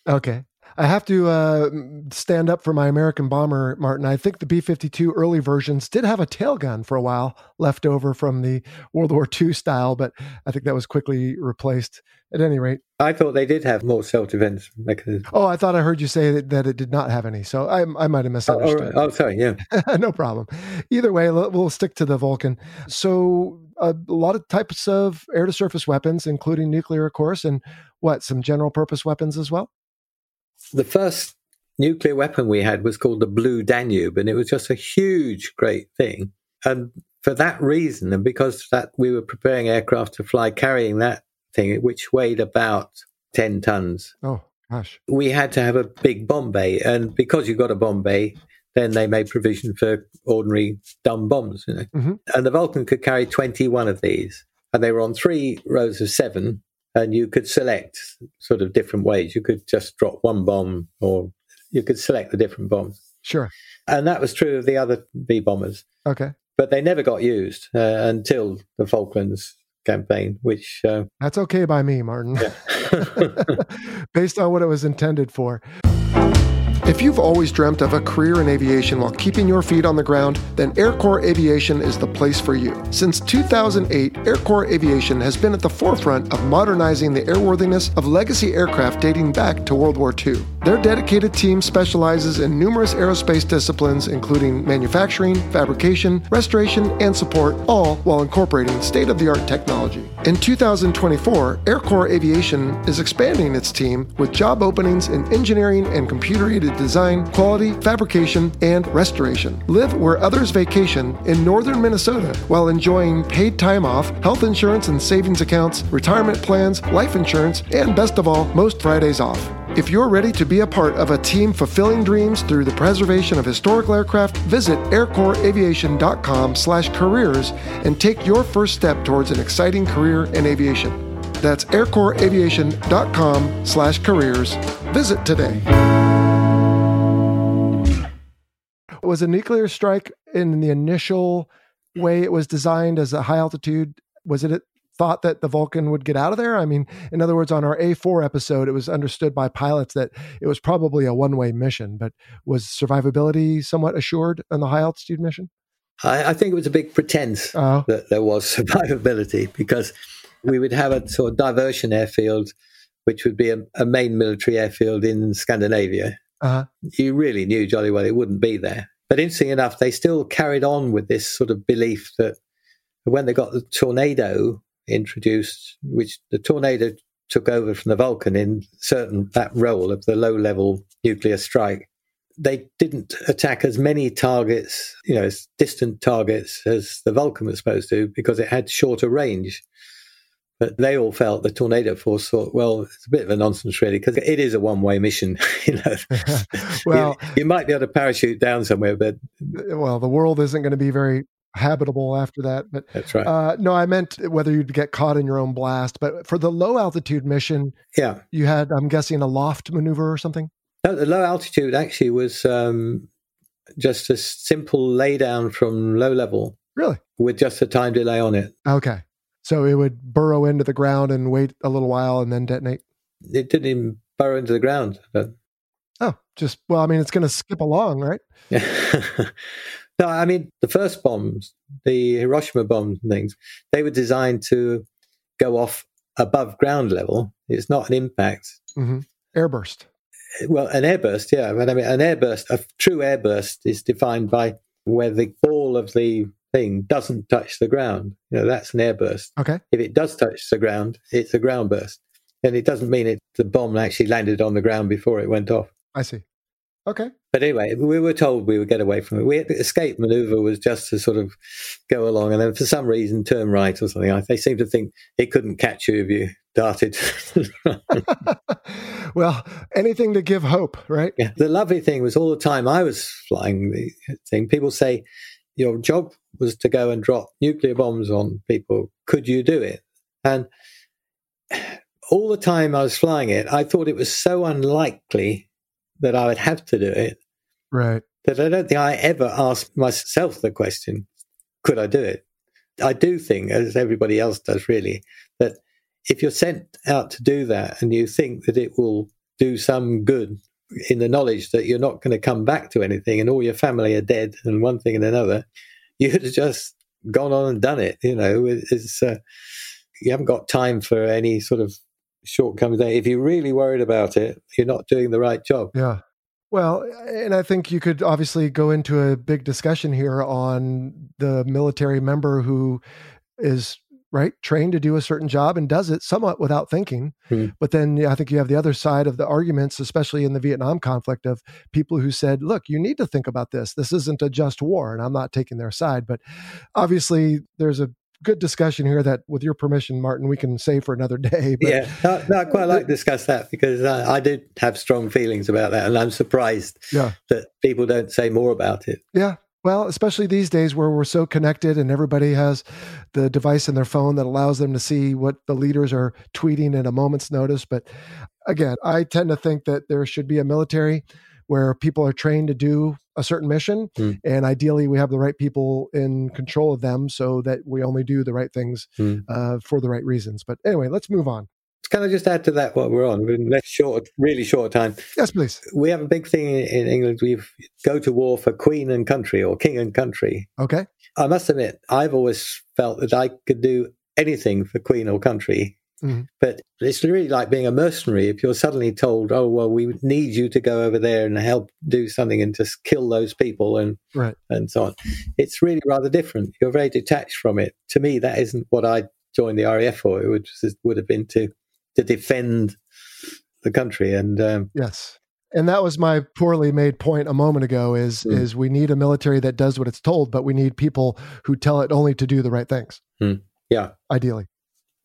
Okay. I have to uh, stand up for my American bomber, Martin. I think the B 52 early versions did have a tail gun for a while left over from the World War II style, but I think that was quickly replaced at any rate. I thought they did have more self defense mechanisms. Oh, I thought I heard you say that, that it did not have any. So I, I might have misunderstood. Oh, oh, oh sorry. Yeah. <laughs> no problem. Either way, we'll stick to the Vulcan. So a lot of types of air to surface weapons, including nuclear, of course, and what, some general purpose weapons as well? The first nuclear weapon we had was called the Blue Danube, and it was just a huge, great thing. And for that reason, and because that we were preparing aircraft to fly carrying that thing, which weighed about 10 tons. Oh, gosh. We had to have a big bomb bay. And because you got a bomb bay, then they made provision for ordinary dumb bombs. You know? Mm-hmm. And the Vulcan could carry 21 of these. And they were on three rows of seven and you could select sort of different ways. You could just drop one bomb, or you could select the different bombs. Sure. And that was true of the other V bombers. Okay. But they never got used uh, until the Falklands campaign, which. Uh, That's okay by me, Martin. Yeah. <laughs> Based on what it was intended for. If you've always dreamt of a career in aviation while keeping your feet on the ground, then Air Corps Aviation is the place for you. Since 2008, Air Corps Aviation has been at the forefront of modernizing the airworthiness of legacy aircraft dating back to World War II. Their dedicated team specializes in numerous aerospace disciplines, including manufacturing, fabrication, restoration, and support, all while incorporating state of the art technology. In 2024, Air Corps Aviation is expanding its team with job openings in engineering and computer aided design, quality, fabrication, and restoration. Live where others vacation in northern Minnesota while enjoying paid time off, health insurance and savings accounts, retirement plans, life insurance, and best of all, most Fridays off. If you're ready to be a part of a team fulfilling dreams through the preservation of historical aircraft, visit aircorpsaviation.com/careers and take your first step towards an exciting career in aviation. That's aircorpsaviation.com/careers. Visit today. was a nuclear strike in the initial way it was designed as a high altitude? Was it thought that the Vulcan would get out of there? I mean, in other words, on our A4 episode, it was understood by pilots that it was probably a one way mission, but was survivability somewhat assured on the high altitude mission? I, I think it was a big pretense uh-huh. that there was <laughs> survivability because we would have a sort of diversion airfield, which would be a, a main military airfield in Scandinavia. Uh-huh. You really knew jolly well it wouldn't be there. But interesting enough, they still carried on with this sort of belief that when they got the tornado introduced, which the tornado took over from the Vulcan in certain that role of the low level nuclear strike, they didn't attack as many targets, you know, as distant targets as the Vulcan was supposed to because it had shorter range. But they all felt the tornado force thought, well, it's a bit of a nonsense, really, because it is a one way mission. <laughs> you know, <laughs> well, you, you, might be able to parachute down somewhere, but well, the world isn't going to be very habitable after that. But that's right. Uh, no, I meant whether you'd get caught in your own blast. But for the low altitude mission, yeah, you had, I'm guessing, a loft maneuver or something. No, the low altitude actually was um, just a simple laydown from low level. Really? With just a time delay on it. Okay. So it would burrow into the ground and wait a little while and then detonate. It didn't even burrow into the ground. But... Oh, just well, I mean, it's going to skip along, right? <laughs> no, I mean the first bombs, the Hiroshima bombs and things, they were designed to go off above ground level. It's not an impact. Mm-hmm. Airburst. Well, an airburst, yeah. But I mean, an airburst, a true airburst, is defined by where the ball of the thing doesn't touch the ground, you know, that's an airburst. Okay. If it does touch the ground, it's a ground burst. And it doesn't mean it the bomb actually landed on the ground before it went off. I see. Okay. But anyway, we were told we would get away from it. We, the escape maneuver was just to sort of go along and then for some reason turn right or something. They seemed to think it couldn't catch you if you darted. <laughs> well, anything to give hope, right? Yeah. The lovely thing was all the time I was flying the thing, people say, your job was to go and drop nuclear bombs on people. Could you do it? And all the time I was flying it, I thought it was so unlikely that I would have to do it. Right. That I don't think I ever asked myself the question, could I do it? I do think, as everybody else does really, that if you're sent out to do that and you think that it will do some good in the knowledge that you're not going to come back to anything and all your family are dead and one thing and another, <laughs> you'd have just gone on and done it. You know, it's, uh, you haven't got time for any sort of shortcomings. If you're really worried about it, you're not doing the right job. Yeah. Well, and I think you could obviously go into a big discussion here on the military member who is right trained to do a certain job and does it somewhat without thinking. Hmm. but then i think you have the other side of the arguments especially in the vietnam conflict of people who said look you need to think about this. This isn't a just war and i'm not taking their side. But obviously there's a good discussion here that with your permission martin we can save for another <laughs> day but, yeah no, no, i quite like to discuss that because I, I did have strong feelings about that and i'm surprised yeah. that people don't say more about it yeah well, especially these days where we're so connected and everybody has the device in their phone that allows them to see what the leaders are tweeting at a moment's notice. But again, I tend to think that there should be a military where people are trained to do a certain mission. Mm. And ideally, we have the right people in control of them so that we only do the right things mm. uh, for the right reasons. But anyway, let's move on. Can I just add to that what we're on? We're in less short, really short time. Yes, please. We have a big thing in England. We go to war for Queen and country or King and country. Okay. I must admit, I've always felt that I could do anything for Queen or country. Mm-hmm. But it's really like being a mercenary. If you're suddenly told, "Oh, well, we need you to go over there and help do something and just kill those people and right. and so on," it's really rather different. You're very detached from it. To me, that isn't what I joined the RAF for. It would would have been to to defend the country. And um, yes, and that was my poorly made point a moment ago. Is mm. is we need a military that does what it's told, but we need people who tell it only to do the right things. Mm. Yeah, ideally.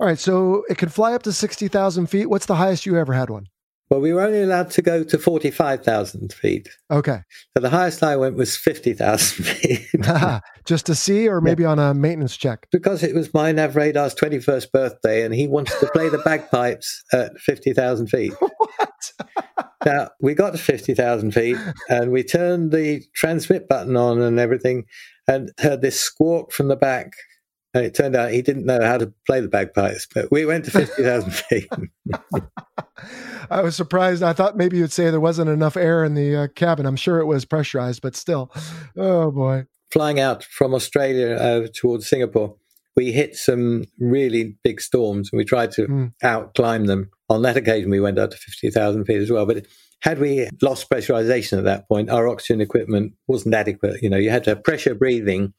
All right, so it can fly up to sixty thousand feet. What's the highest you ever had one? Well, we were only allowed to go to 45,000 feet. Okay. So the highest I went was 50,000 <laughs> feet. <laughs> Just to see, or maybe yeah. on a maintenance check? Because it was my Nav Radar's 21st birthday and he wanted to play the <laughs> bagpipes at 50,000 feet. What? now, we got to 50,000 feet and we turned the transmit button on and everything and heard this squawk from the back and it turned out he didn't know how to play the bagpipes, but we went to 50,000 <laughs> feet. I was surprised. I thought maybe you'd say there wasn't enough air in the uh, cabin. I'm sure it was pressurized, but still. Oh, boy. Flying out from Australia uh, towards Singapore, we hit some really big storms and we tried to mm. out climb them. On that occasion, we went up to 50,000 feet as well. But had we lost pressurization at that point, our oxygen equipment wasn't adequate. You know, you had to have pressure breathing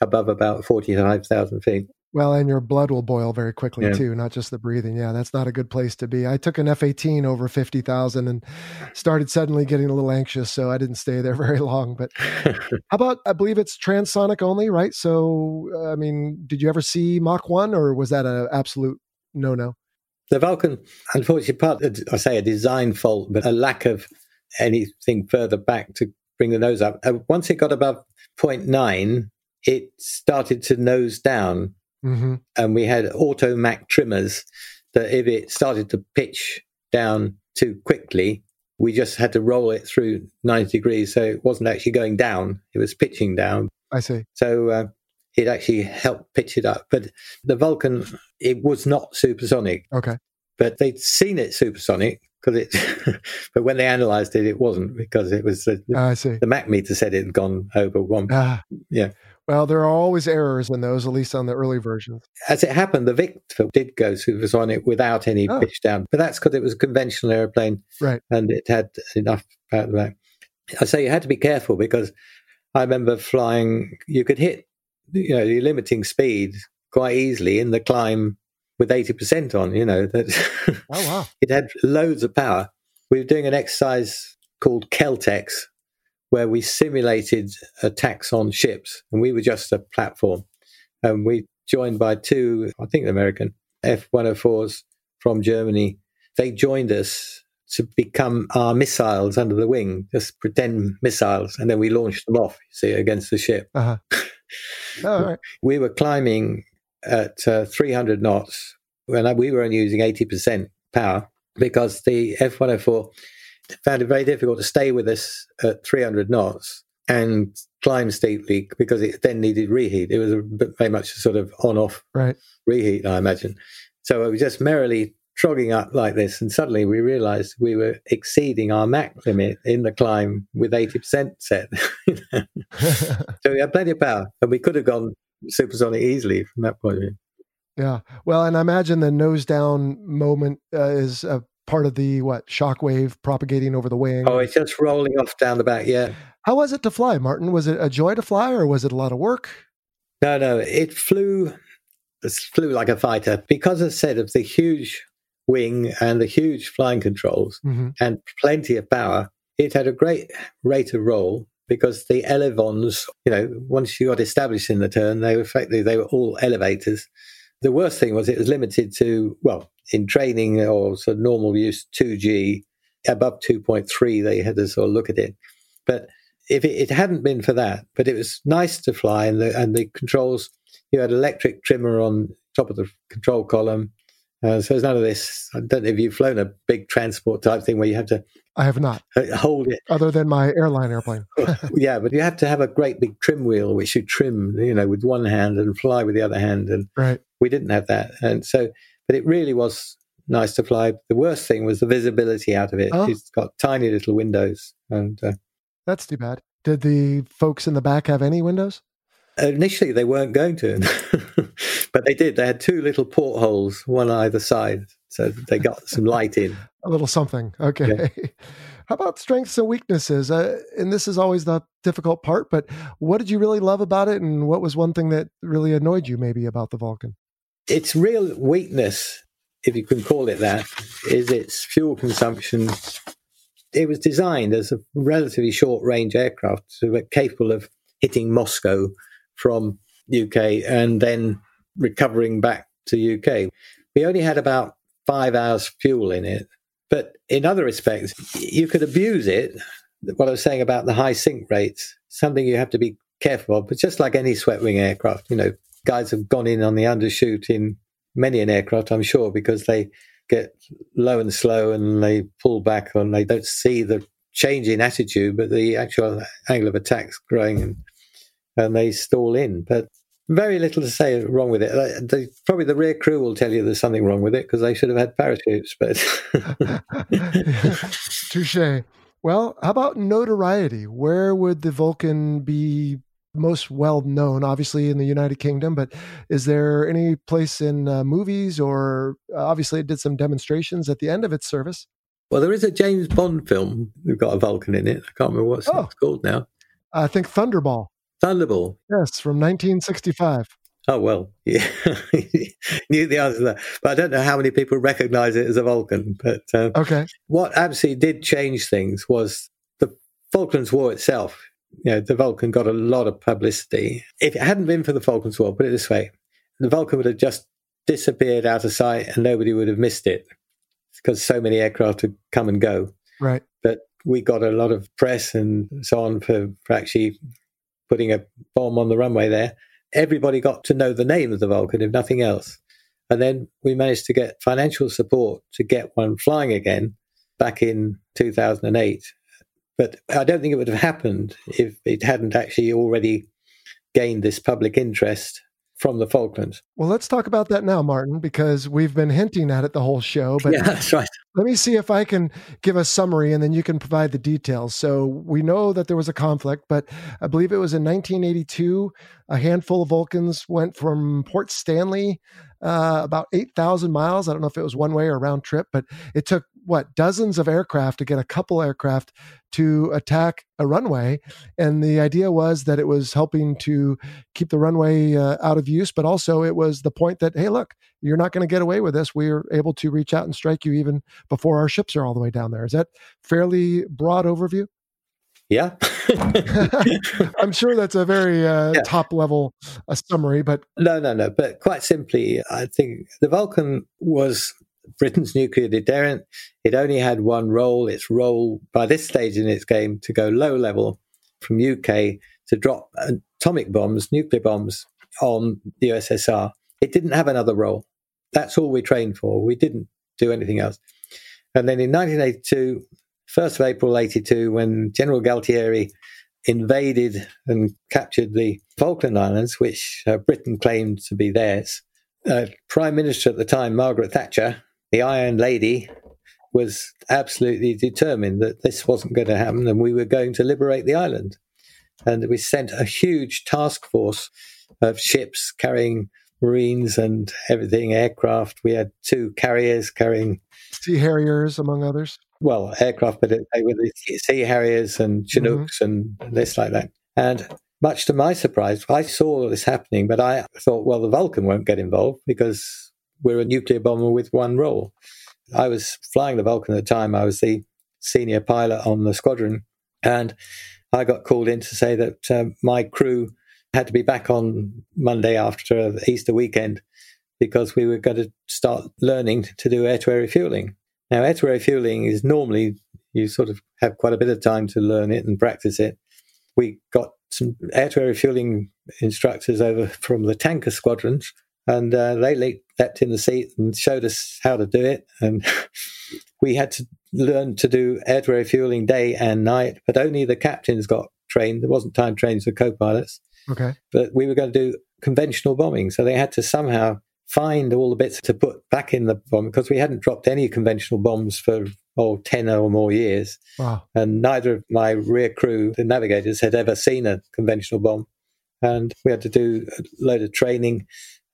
above about 45,000 feet. Well, and your blood will boil very quickly yeah. too, not just the breathing. Yeah, that's not a good place to be. I took an F 18 over 50,000 and started suddenly getting a little anxious, so I didn't stay there <laughs> very long. But <laughs> how about, I believe it's transonic only, right? So, I mean, did you ever see Mach 1 or was that an absolute no no? The Vulcan, unfortunately, part, I say a design fault, but a lack of anything further back to bring the nose up. Uh, once it got above 0.9, it started to nose down. Mm-hmm. And we had auto Mach trimmers that if it started to pitch down too quickly, we just had to roll it through 90 degrees. So it wasn't actually going down, it was pitching down. I see. So uh, it actually helped pitch it up. But the Vulcan, it was not supersonic. Okay. But they'd seen it supersonic because it, <laughs> but when they analyzed it, it wasn't because it was. I see. The Mach meter said it had gone over one. Ah. Yeah. Well, there are always errors in those, at least on the early versions. As it happened, the Victor did go supersonic without any oh. pitch down, but that's because it was a conventional airplane, right? And it had enough power back. I say you had to be careful because I remember flying. You could hit, you know, the limiting speed quite easily in the climb with eighty percent on. You know that. oh wow! <laughs> it had loads of power. We were doing an exercise called Keltex, where we simulated attacks on ships, and we were just a platform. And we joined by two, I think, American F 104s from Germany. They joined us to become our missiles under the wing, just pretend missiles, and then we launched them off, see, against the ship. Uh-huh. <laughs> Oh, we were climbing at uh, 300 knots, and we were only using 80% power because the F 104 found it very difficult to stay with us at 300 knots and climb steeply because it then needed reheat. It was a, very much a sort of on off right. reheat, I imagine. So it was just merrily trogging up like this, and suddenly we realized we were exceeding our Mach limit in the climb with 80% set. <laughs> so we had plenty of power, and we could have gone supersonic easily from that point of view. Yeah. Well, and I imagine the nose down moment uh, is a part of the what shockwave propagating over the wing. Oh, it's just rolling off down the back. Yeah. How was it to fly, Martin? Was it a joy to fly, or was it a lot of work? No, no. It flew. It flew like a fighter because, as I said, of the huge wing and the huge flying controls mm-hmm. and plenty of power. It had a great rate of roll because the elevons, you know, once you got established in the turn, they were effectively they were all elevators. The worst thing was it was limited to well, in training or sort of normal use, two G above two point three. They had to sort of look at it, but if it, it, hadn't been for that, but it was nice to fly, and the and the controls. You had electric trimmer on top of the control column. Uh, so there's none of this. I don't know if you've flown a big transport type thing where you have to. I have not. Hold it. Other than my airline airplane. <laughs> yeah, but you have to have a great big trim wheel, which you trim, you know, with one hand and fly with the other hand. And right. we didn't have that. And so, but it really was nice to fly. The worst thing was the visibility out of it. Oh. It's got tiny little windows. And uh, that's too bad. Did the folks in the back have any windows? Initially, they weren't going to, <laughs> but they did. They had two little portholes, one on either side, so they got some light in. <laughs> A little something. Okay. Yeah. <laughs> How about strengths and weaknesses? Uh, and this is always the difficult part, but what did you really love about it? And what was one thing that really annoyed you maybe about the Vulcan? Its real weakness, if you can call it that, is its fuel consumption. It was designed as a relatively short range aircraft, so capable of hitting Moscow from UK and then recovering back to UK. We only had about five hours fuel in it. But in other respects, you could abuse it. What I was saying about the high sink rates, something you have to be careful of. But just like any swept wing aircraft, you know, guys have gone in on the undershoot in many an aircraft, I'm sure, because they get low and slow and they pull back and they don't see the change in attitude, but the actual angle of attack's growing and and they stall in. But very little to say wrong with it. Uh, the, probably the rear crew will tell you there's something wrong with it because they should have had parachutes. But <laughs> touche. Well, how about notoriety? Where would the Vulcan be most well known? Obviously in the United Kingdom, but is there any place in uh, movies or uh, obviously it did some demonstrations at the end of its service? Well, there is a James Bond film. We've got a Vulcan in it. I can't remember what oh. it's called now. I think Thunderball. Thunderball. Yes, from 1965. Oh well, <laughs> yeah, knew the answer to that, but I don't know how many people recognise it as a Vulcan. But uh, okay, what absolutely did change things was the Falklands War itself. You know, the Vulcan got a lot of publicity. If it hadn't been for the Falklands War, put it this way, the Vulcan would have just disappeared out of sight, and nobody would have missed it because so many aircraft would come and go. Right. But we got a lot of press and so on for, for actually putting a bomb on the runway there. Everybody got to know the name of the Vulcan, if nothing else. And then we managed to get financial support to get one flying again back in 2008. But I don't think it would have happened if it hadn't actually already gained this public interest from the Falklands. Well, let's talk about that now, Martin, because we've been hinting at it the whole show. But yeah, that's right. Let me see if I can give a summary and then you can provide the details. So we know that there was a conflict, but I believe it was in 1982. A handful of Vulcans went from Port Stanley uh, about 8,000 miles. I don't know if it was one way or round trip, but it took what dozens of aircraft to get a couple aircraft to attack a runway. And the idea was that it was helping to keep the runway uh, out of use, but also it was the point that, hey, look, you're not going to get away with this. We're able to reach out and strike you even before our ships are all the way down there. Is that fairly broad overview? Yeah. <laughs> I'm sure that's a very uh, yeah. top level uh, summary, but. No, no, no. But quite simply, I think the Vulcan was Britain's nuclear deterrent. It only had one role. Its role by this stage in its game to go low level from UK to drop atomic bombs, nuclear bombs on the USSR. It didn't have another role. That's all we trained for. We didn't do anything else. And then in 1982, 1st of April 82, when General Galtieri invaded and captured the Falkland Islands, which uh, Britain claimed to be theirs, uh, Prime Minister at the time, Margaret Thatcher, the Iron Lady was absolutely determined that this wasn't going to happen and we were going to liberate the island. And we sent a huge task force of ships carrying Marines and everything, aircraft. We had two carriers carrying Sea Harriers, among others. Well, aircraft, but they were the Sea Harriers and Chinooks mm-hmm. and this like that. And much to my surprise, I saw this happening, but I thought, well, the Vulcan won't get involved because we're a nuclear bomber with one role. I was flying the Vulcan at the time. I was the senior pilot on the squadron, and I got called in to say that um, my crew had to be back on Monday after Easter weekend because we were going to start learning to do air to air refueling. Now, air to air refueling is normally you sort of have quite a bit of time to learn it and practice it. We got some air to air refueling instructors over from the tanker squadrons, and uh, they leapt in the seat and showed us how to do it. And <laughs> we had to learn to do air to air refueling day and night, but only the captains got trained. There wasn't time trained for co pilots. Okay. But we were going to do conventional bombing. So they had to somehow find all the bits to put back in the bomb because we hadn't dropped any conventional bombs for oh, 10 or more years. Wow. And neither of my rear crew, the navigators, had ever seen a conventional bomb. And we had to do a load of training.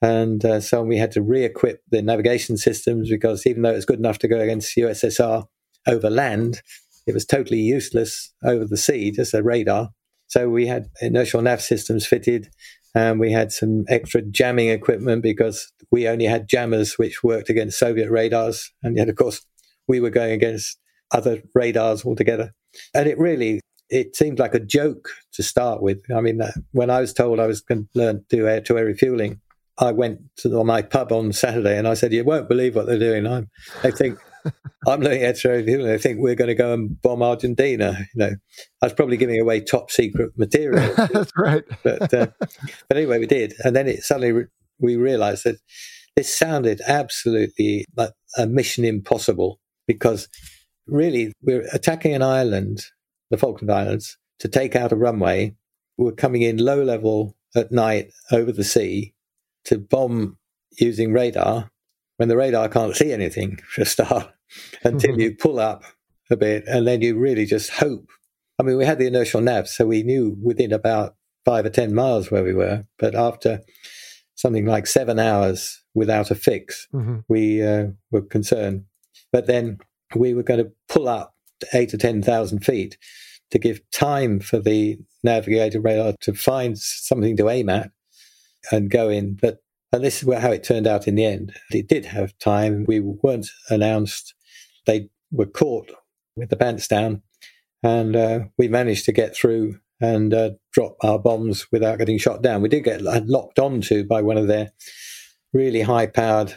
And uh, so we had to re equip the navigation systems because even though it was good enough to go against USSR over land, it was totally useless over the sea, just a radar. So we had inertial nav systems fitted, and we had some extra jamming equipment because we only had jammers which worked against Soviet radars, and yet of course we were going against other radars altogether. And it really it seemed like a joke to start with. I mean, uh, when I was told I was going to learn to do air to air refueling, I went to my pub on Saturday and I said, "You won't believe what they're doing. I'm, they think I'm looking at Australia. They think we're going to go and bomb Argentina. You know, I was probably giving away top secret material. <laughs> That's right. but uh, but anyway, we did, and then it suddenly re- we realised that this sounded absolutely like a mission impossible because really we're attacking an island, the Falkland Islands, to take out a runway. We're coming in low level at night over the sea to bomb using radar when the radar can't see anything <laughs> for a start <laughs> until mm-hmm. you pull up a bit and then you really just hope. I mean, we had the inertial nav, so we knew within about five or 10 miles where we were. But after something like seven hours without a fix, mm-hmm. we uh, were concerned. But then we were going to pull up eight or 10,000 feet to give time for the navigator radar to find something to aim at and go in. But and this is how it turned out in the end. It did have time. We weren't announced. They were caught with the pants down, and uh, we managed to get through and uh, drop our bombs without getting shot down. We did get locked onto by one of their really high-powered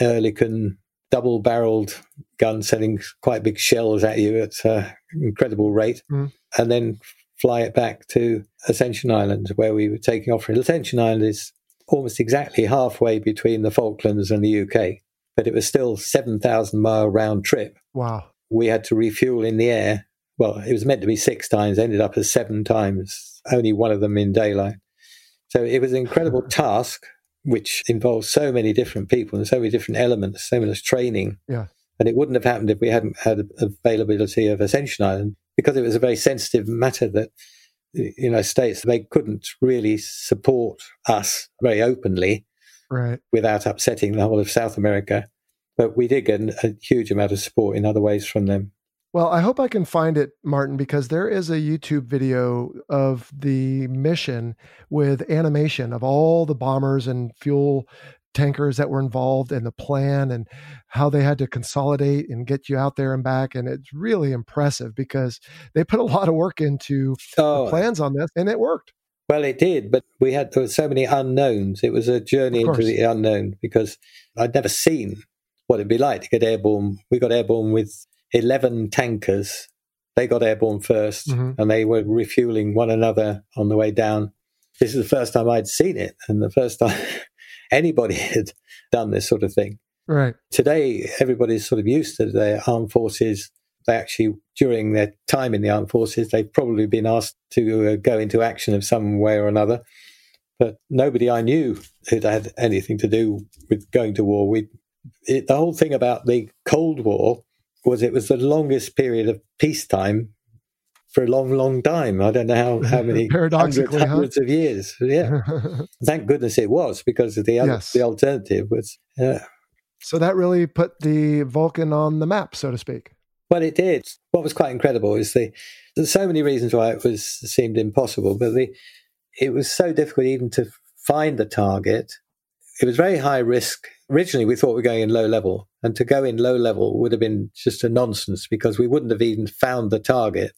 Oerlikon double-barreled guns, sending quite big shells at you at an incredible rate, mm. and then fly it back to Ascension Island, where we were taking off. From Ascension Island is almost exactly halfway between the Falklands and the UK, but it was still 7,000 mile round trip. Wow. We had to refuel in the air. Well, it was meant to be six times, ended up as seven times, only one of them in daylight. So it was an incredible <laughs> task, which involved so many different people and so many different elements, so much training. Yeah. And it wouldn't have happened if we hadn't had availability of Ascension Island because it was a very sensitive matter that United States, they couldn't really support us very openly right. without upsetting the whole of South America. But we did get a huge amount of support in other ways from them. Well, I hope I can find it, Martin, because there is a YouTube video of the mission with animation of all the bombers and fuel tankers that were involved in the plan and how they had to consolidate and get you out there and back. And it's really impressive because they put a lot of work into oh. the plans on this and it worked. Well, it did, but we had there were so many unknowns. It was a journey into the unknown because I'd never seen what it'd be like to get airborne. We got airborne with eleven tankers. They got airborne 1st mm-hmm. and they were refueling one another on the way down. This is the first time I'd seen it, and the first <laughs> time anybody <laughs> had done this sort of thing. Right. Today, everybody's sort of used to their armed forces. They actually, during their time in the armed forces, they've probably been asked to uh, go into action of some way or another. But nobody I knew who'd had anything to do with going to war. We it, the whole thing about the Cold War was it was the longest period of peacetime for a long, long time. I don't know how, how many <laughs> Paradoxically, hundreds, hundreds of years. Yeah. <laughs> Thank goodness it was because the other, Yes. the alternative was. Uh, so that really put the Vulcan on the map, so to speak. well, it did. What was quite incredible is the there's so many reasons why it was seemed impossible, but the it was so difficult even to find the target. It was very high risk. Originally, we thought we were going in low level, and to go in low level would have been just a nonsense because we wouldn't have even found the target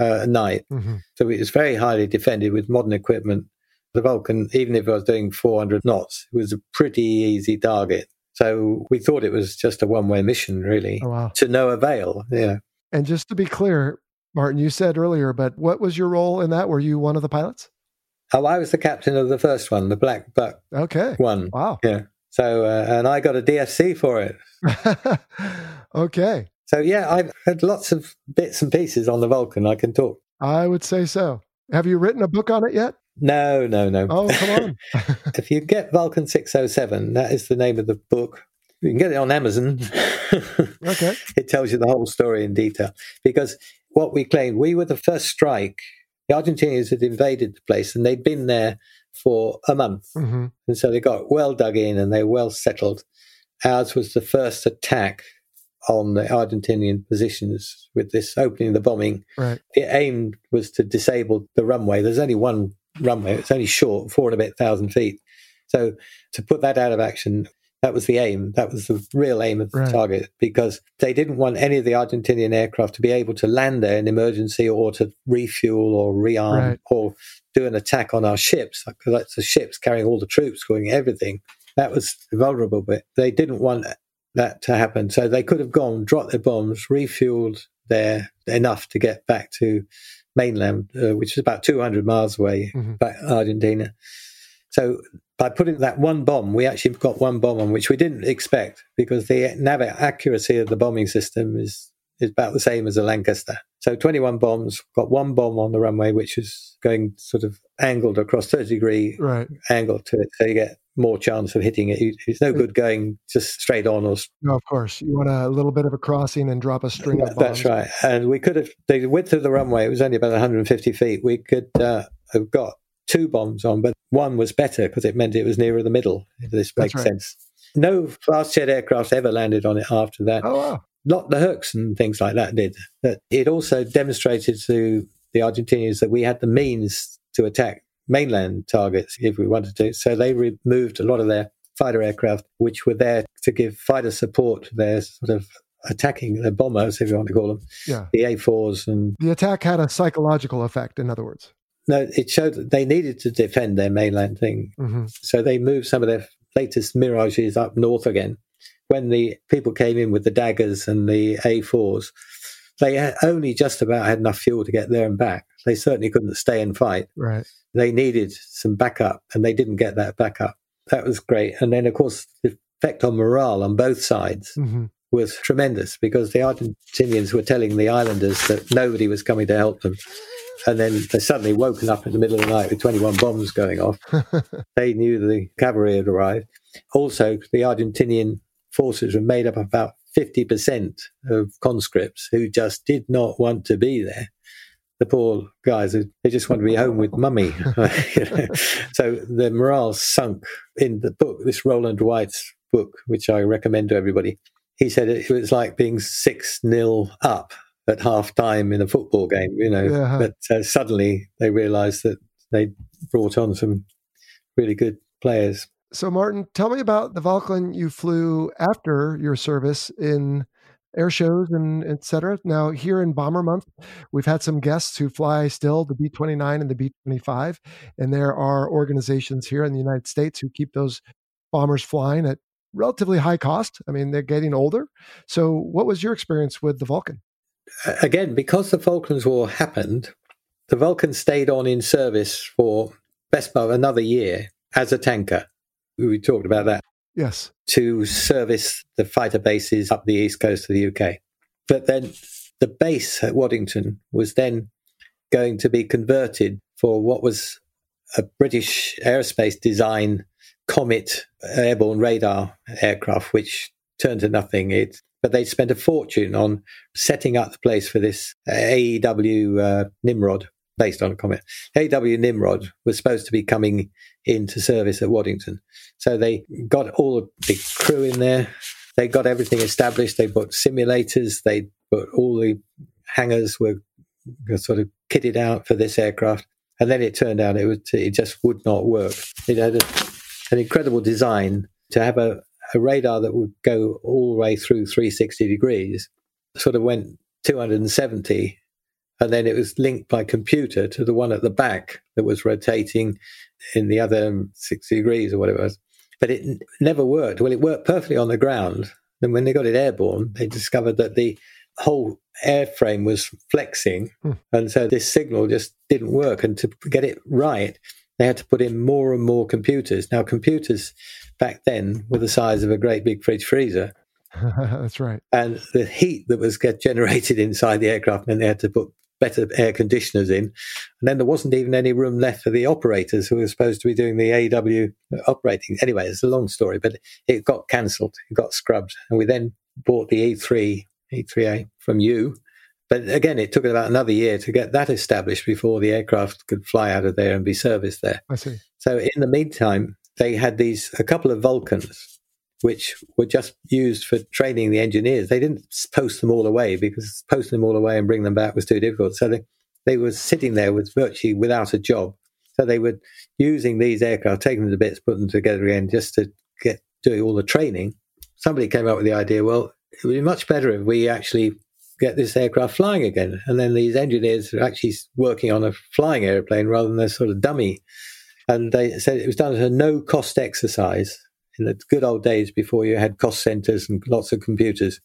uh, at night. Mhm. So it was very highly defended with modern equipment. The Vulcan, even if I was doing 400 knots, was a pretty easy target. So we thought it was just a one way mission, really, Oh, wow. to no avail. Yeah. And just to be clear, Martin, you said earlier, but what was your role in that? Were you one of the pilots? Oh, I was the captain of the first one, the Black Buck Okay. one. Wow. Yeah. So, uh, and I got a DFC for it. <laughs> okay. So, yeah, I've had lots of bits and pieces on the Vulcan. I can talk. I would say so. Have you written a book on it yet? No, no, no. Oh, come <laughs> on. <laughs> if you get Vulcan 607, that is the name of the book. You can get it on Amazon. <laughs> Okay. It tells you the whole story in detail. Because what we claimed, we were the first strike. The Argentinians had invaded the place and they'd been there for a month. hmm And so they got well dug in and they were well settled. Ours was the first attack on the Argentinian positions with this opening the bombing. Right. The aim was to disable the runway. There's only one runway, it's only short, four and a bit thousand feet. So to put that out of action, that was the aim. That was the real aim of the Right. target because they didn't want any of the Argentinian aircraft to be able to land there in emergency or to refuel or rearm Right. or do an attack on our ships because that's the ships carrying all the troops, going everything. That was the vulnerable bit. They didn't want that to happen, so they could have gone, dropped their bombs, refueled there enough to get back to mainland, uh, which is about 200 miles away, Mhm. back Argentina. So by putting that one bomb, we actually got one bomb on which we didn't expect because the nav accuracy of the bombing system is is about the same as a Lancaster. So 21 bombs, got one bomb on the runway, which is going sort of angled across 30 degree Right. angle to it. So you get more chance of hitting it. It's no good going just straight on or No, of course. You want a little bit of a crossing and drop a string of bombs. that's right. And we could have, the width of the runway, it was only about 150 feet. We could uh, have got two bombs on, but one was better because it meant it was nearer the middle. If this makes right. sense. No fast jet aircraft ever landed on it after that. Oh, wow. Not the hooks and things like that did. But it also demonstrated to the Argentinians that we had the means to attack mainland targets if we wanted to. So they removed a lot of their fighter aircraft, which were there to give fighter support to their sort of attacking the bombers, if you want to call them, Yeah. the A4s. And The attack had a psychological effect, in other words. no, it showed that they needed to defend their mainland thing. hmm So they moved some of their latest Mirages up north again. When the people came in with the daggers and the A4s, they only just about had enough fuel to get there and back. They certainly couldn't stay and fight. Right. They needed some backup, and they didn't get that backup. That was great. And then, of course, the effect on morale on both sides hmm was tremendous because the Argentinians were telling the islanders that nobody was coming to help them. And then they suddenly woken up in the middle of the night with 21 bombs going off. <laughs> they knew the cavalry had arrived. Also, the Argentinian forces were made up of about 50% of conscripts who just did not want to be there. The poor guys, they just want to be home with mummy. <laughs> You know? so the morale sunk in the book, this Rowland White's book, which I recommend to everybody. He said it was like being 6 nil up at half time in a football game, you know. Yeah. But uh, suddenly they realized that they brought on some really good players. So, Martin, tell me about the Vulcan you flew after your service in air shows and et cetera. Now, here in Bomber Month, we've had some guests who fly still the B 29 and the B 25. And there are organizations here in the United States who keep those bombers flying at relatively high cost. I mean, they're getting older. So, what was your experience with the Vulcan? Again, because the Falklands War happened, the Vulcan stayed on in service for best part another year as a tanker. We talked about that Yes. to service the fighter bases up the east coast of the UK. But then the base at Waddington was then going to be converted for what was a British aerospace design Comet airborne radar aircraft, which turned to nothing. It, but they spent a fortune on setting up the place for this AEW uh, Nimrod, based on a Comet. A.W. Nimrod was supposed to be coming into service at Waddington. So they got all the crew in there. They got everything established. They put simulators. They put all the hangars were sort of kitted out for this aircraft. And then it turned out it was it just would not work. It had a, an incredible design to have a, a radar that would go all the way through 360 degrees. Sort of went 270 and then it was linked by computer to the one at the back that was rotating in the other 60 degrees or whatever it was. But it n- never worked. Well, it worked perfectly on the ground. And when they got it airborne, they discovered that the whole airframe was flexing. Hmm. And so this signal just didn't work. And to get it right, they had to put in more and more computers. Now, computers back then were the size of a great big fridge freezer. <laughs> That's right. And the heat that was generated inside the aircraft meant they had to put better air conditioners in. And then there wasn't even any room left for the operators who were supposed to be doing the AW operating. Anyway, it's a long story, but it got cancelled. It got scrubbed. And we then bought the E3 E3A from you. But again, it took about another year to get that established before the aircraft could fly out of there and be serviced there. I see. So in the meantime, they had these a couple of Vulcans, which were just used for training the engineers. They didn't post them all away because posting them all away and bring them back was too difficult. So they, they were sitting there with virtually without a job. So they were using these aircraft, taking them to bits, putting them together again, just to get doing all the training. Somebody came up with the idea, well, it would be much better if we actually get this aircraft flying again. And then these engineers are actually working on a flying airplane rather than a sort of dummy. And they said it was done as a no cost exercise in the good old days before you had cost centers and lots of computers.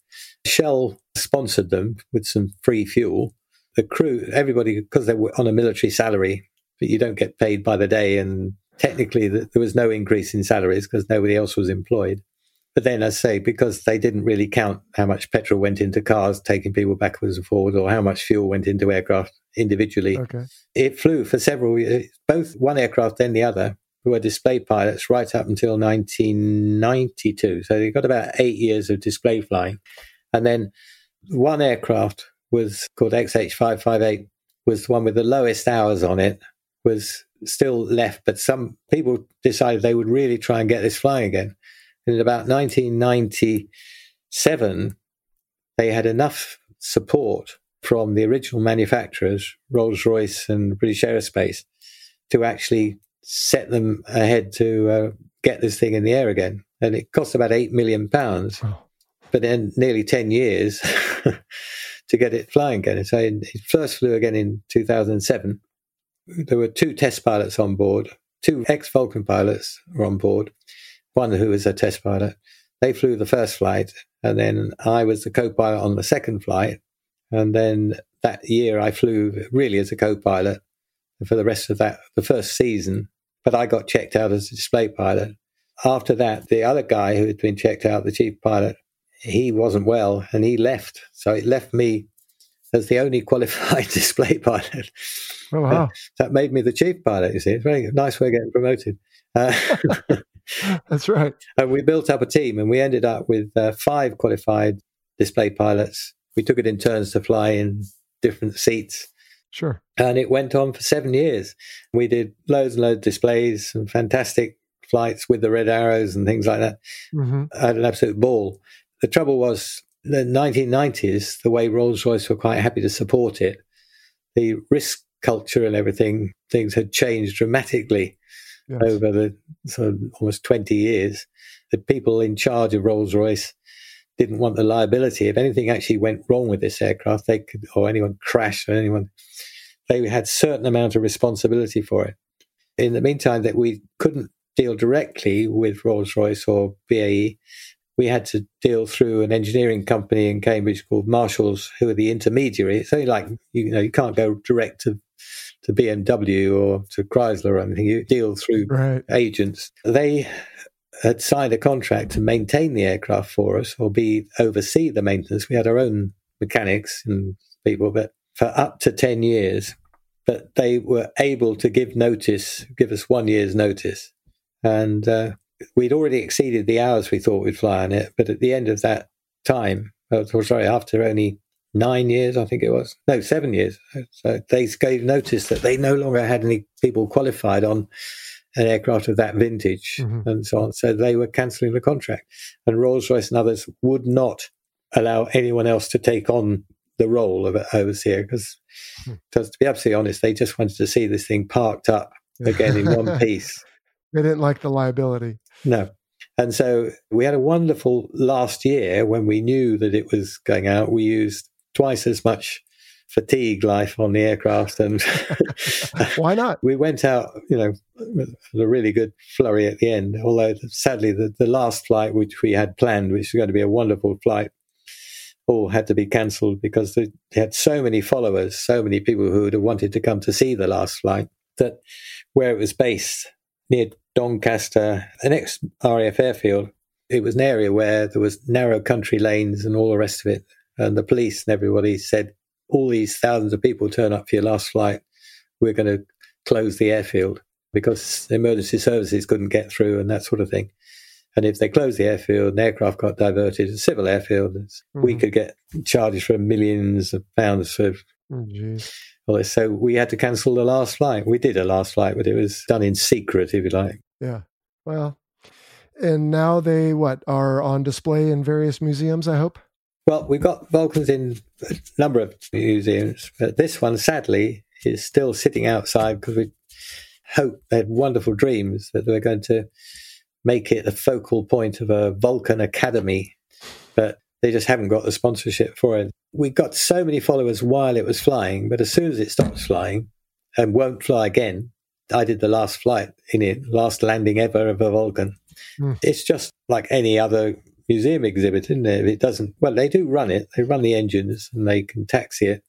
Shell sponsored them with some free fuel. The crew, everybody, because they were on a military salary, but you don't get paid by the day. And technically, there was no increase in salaries because nobody else was employed. But then, as I say, because they didn't really count how much petrol went into cars taking people backwards and forwards, or how much fuel went into aircraft individually, okay. it flew for several years, both one aircraft then the other, who were display pilots right up until 1992. So they got about eight years of display flying. And then one aircraft was called XH558, was the one with the lowest hours on it, was still left, but some people decided they would really try and get this flying again And in about 1997, they had enough support from the original manufacturers, Rolls Royce and British Aerospace, to actually set them ahead to uh, get this thing in the air again. And it cost about eight million pounds, but then nearly 10 years <laughs> to get it flying again. So it first flew again in 2007. There were two test pilots on board, two ex Vulcan pilots were on board one who was a test pilot. They flew the first flight, and then I was the co-pilot on the second flight. And then that year, I flew really as a co-pilot for the rest of that the first season. But I got checked out as a display pilot. After that, the other guy who had been checked out, the chief pilot, he wasn't well, and he left. So it left me as the only <laughs> qualified <laughs> display pilot. Oh, wow. that made me the chief pilot, you see. It's a very nice way of getting promoted. Uh, <laughs> That's right. And we built up a team and we ended up with uh, five qualified display pilots. We took it in turns to fly in different seats. Sure. And it went on for seven years. We did loads and loads of displays and fantastic flights with the red arrows and things like that. Mm-hmm. I had an absolute ball. The trouble was the 1990s, the way Rolls Royce were quite happy to support it, the risk culture and everything, things had changed dramatically yes. over the sort of almost 20 years. The people in charge of Rolls Royce didn't want the liability. If anything actually went wrong with this aircraft, they could, or anyone crashed or anyone, they had certain amount of responsibility for it. In the meantime, that we couldn't deal directly with Rolls Royce or BAE, we had to deal through an engineering company in Cambridge called Marshalls, who are the intermediary. It's only like you know you can't go direct to to BMW or to Chrysler or anything. You deal through right. agents. They had signed a contract to maintain the aircraft for us or be oversee the maintenance. We had our own mechanics and people, but for up to 10 years. But they were able to give notice, give us one year's notice. And uh, we'd already exceeded the hours we thought we'd fly on it. But at the end of that time, oh, sorry, after only nine years, I think it was, no, seven years. So they gave notice that they no longer had any people qualified on an aircraft of that vintage mm-hmm. and so on. So they were cancelling the contract. And Rolls Royce and others would not allow anyone else to take on the role of overseer because, mm. to be absolutely honest, they just wanted to see this thing parked up again in one <laughs> piece. They didn't like the liability. No. And so we had a wonderful last year when we knew that it was going out. We used twice as much fatigue life on the aircraft and <laughs> why not? <laughs> We went out you know with a really good flurry at the end although sadly the, the last flight which we had planned which was going to be a wonderful flight all had to be cancelled because they had so many followers so many people who would have wanted to come to see the last flight that where it was based near doncaster the next raf airfield it was an area where there was narrow country lanes and all the rest of it. And the police and everybody said, all these thousands of people turn up for your last flight. We're going to close the airfield because emergency services couldn't get through and that sort of thing. And if they closed the airfield, an aircraft got diverted, a civil airfield, mm-hmm. we could get charges for millions of pounds for. Oh, so we had to cancel the last flight. We did a last flight, but it was done in secret, if you like. Yeah. Well, and now they what are on display in various museums. I hope. Well, we've got Vulcans in a number of museums, but this one, sadly, is still sitting outside because we hope they had wonderful dreams that are going to make it a focal point of a Vulcan Academy, but they just haven't got the sponsorship for it. We got so many followers while it was flying, but as soon as it stops flying and won't fly again, I did the last flight in it, last landing ever of a Vulcan. Mm. It's just like any other museum exhibit, isn't it? If it doesn't, well, they do run it. They run the engines and they can taxi it.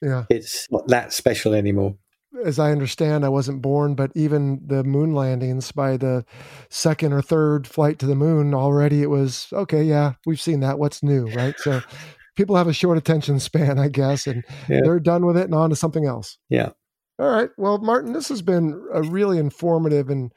Yeah, it's not that special anymore. As I understand, I wasn't born, but even the moon landings by the second or third flight to the moon, already it was okay. Yeah, we've seen that. What's new, right? So <laughs> people have a short attention span, I guess, and yeah. they're done with it and on to something else. Yeah. All right. Well, Martin, this has been a really informative and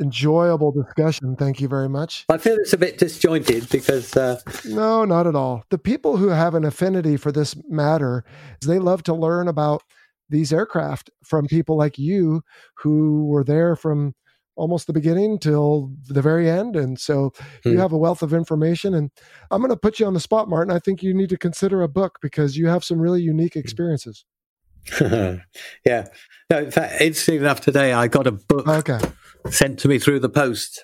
enjoyable discussion. Thank you very much. I feel it's a bit disjointed because. Uh... No, not at all. The people who have an affinity for this matter, they love to learn about these aircraft from people like you who were there from almost the beginning till the very end. And so hmm. you have a wealth of information. And I'm going to put you on the spot, Martin. I think you need to consider a book because you have some really unique hmm. experiences. <laughs> yeah. No, in fact, interesting enough, today I got a book. Okay sent to me through the post,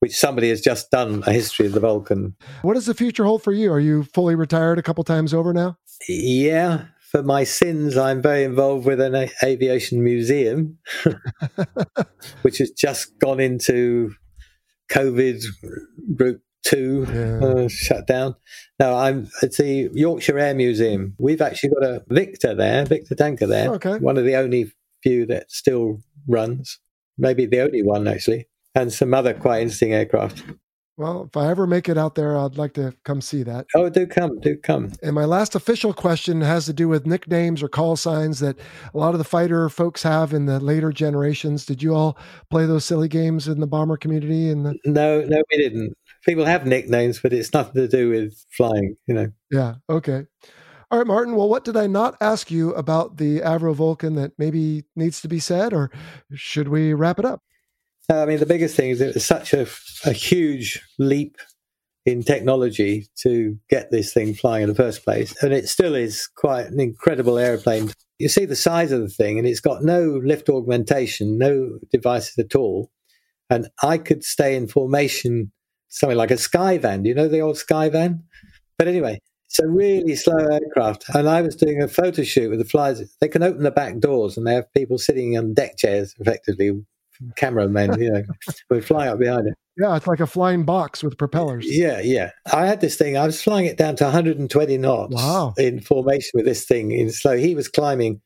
which somebody has just done a history of the Vulcan. What does the future hold for you? Are you fully retired a couple times over now? Yeah. For my sins, I'm very involved with an aviation museum, <laughs> which has just gone into COVID group two yeah. uh, shut down. No, I'm at the Yorkshire Air Museum. We've actually got a Victor there, Victor tanker there. Okay. One of the only few that still runs maybe the only one actually, and some other quite interesting aircraft. Well, if I ever make it out there, I'd like to come see that. Oh, do come, do come. And my last official question has to do with nicknames or call signs that a lot of the fighter folks have in the later generations. Did you all play those silly games in the bomber community? And the... no, no, we didn't. People have nicknames, but it's nothing to do with flying, you know. Yeah. Okay. All right, Martin. Well, what did I not ask you about the Avro Vulcan that maybe needs to be said, or should we wrap it up? Uh, I mean, the biggest thing is it was such a, a huge leap in technology to get this thing flying in the first place. And it still is quite an incredible airplane. You see the size of the thing, and it's got no lift augmentation, no devices at all. And I could stay in formation, something like a Skyvan. Do you know the old Skyvan? But anyway, it's a really slow aircraft. And I was doing a photo shoot with the flies. They can open the back doors and they have people sitting on deck chairs, effectively, cameramen, you know, <laughs> we fly up behind it. Yeah, it's like a flying box with propellers. Yeah, yeah. I had this thing, I was flying it down to 120 knots wow. in formation with this thing in slow. He was climbing.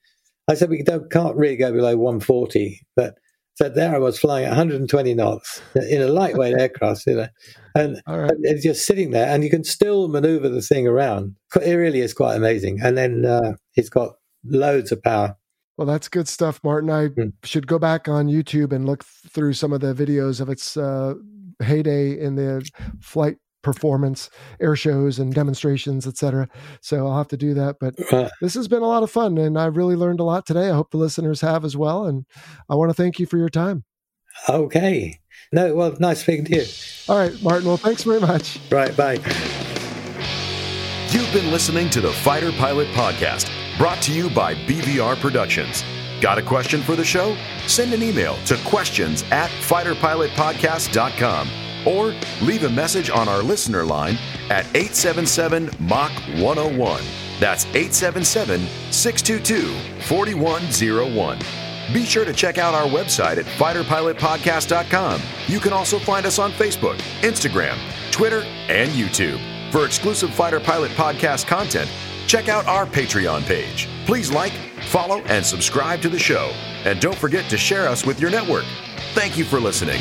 I said, we don't, can't really go below 140, but so there I was flying at 120 knots in a lightweight <laughs> aircraft, you know, and, right. and, just sitting there, and you can still maneuver the thing around. It really is quite amazing. And then uh, it's got loads of power. Well, that's good stuff, Martin. I mm. should go back on YouTube and look through some of the videos of its uh, heyday in the flight performance air shows and demonstrations etc so i'll have to do that but uh. this has been a lot of fun and i really learned a lot today. I hope the listeners have as well and i want to thank you for your time. Okay. No well nice speaking to you. All right martin well thanks very much. Right bye. You've been listening to the fighter pilot podcast brought to you by bvr productions. Got a question for the show? Send an email to questions at fighterpilotpodcast.com or leave a message on our listener line at 877 Mach 101. That's 877 622 4101. Be sure to check out our website at fighterpilotpodcast.com. You can also find us on Facebook, Instagram, Twitter, and YouTube. For exclusive Fighter Pilot Podcast content, check out our Patreon page. Please like, follow, and subscribe to the show. And don't forget to share us with your network. Thank you for listening.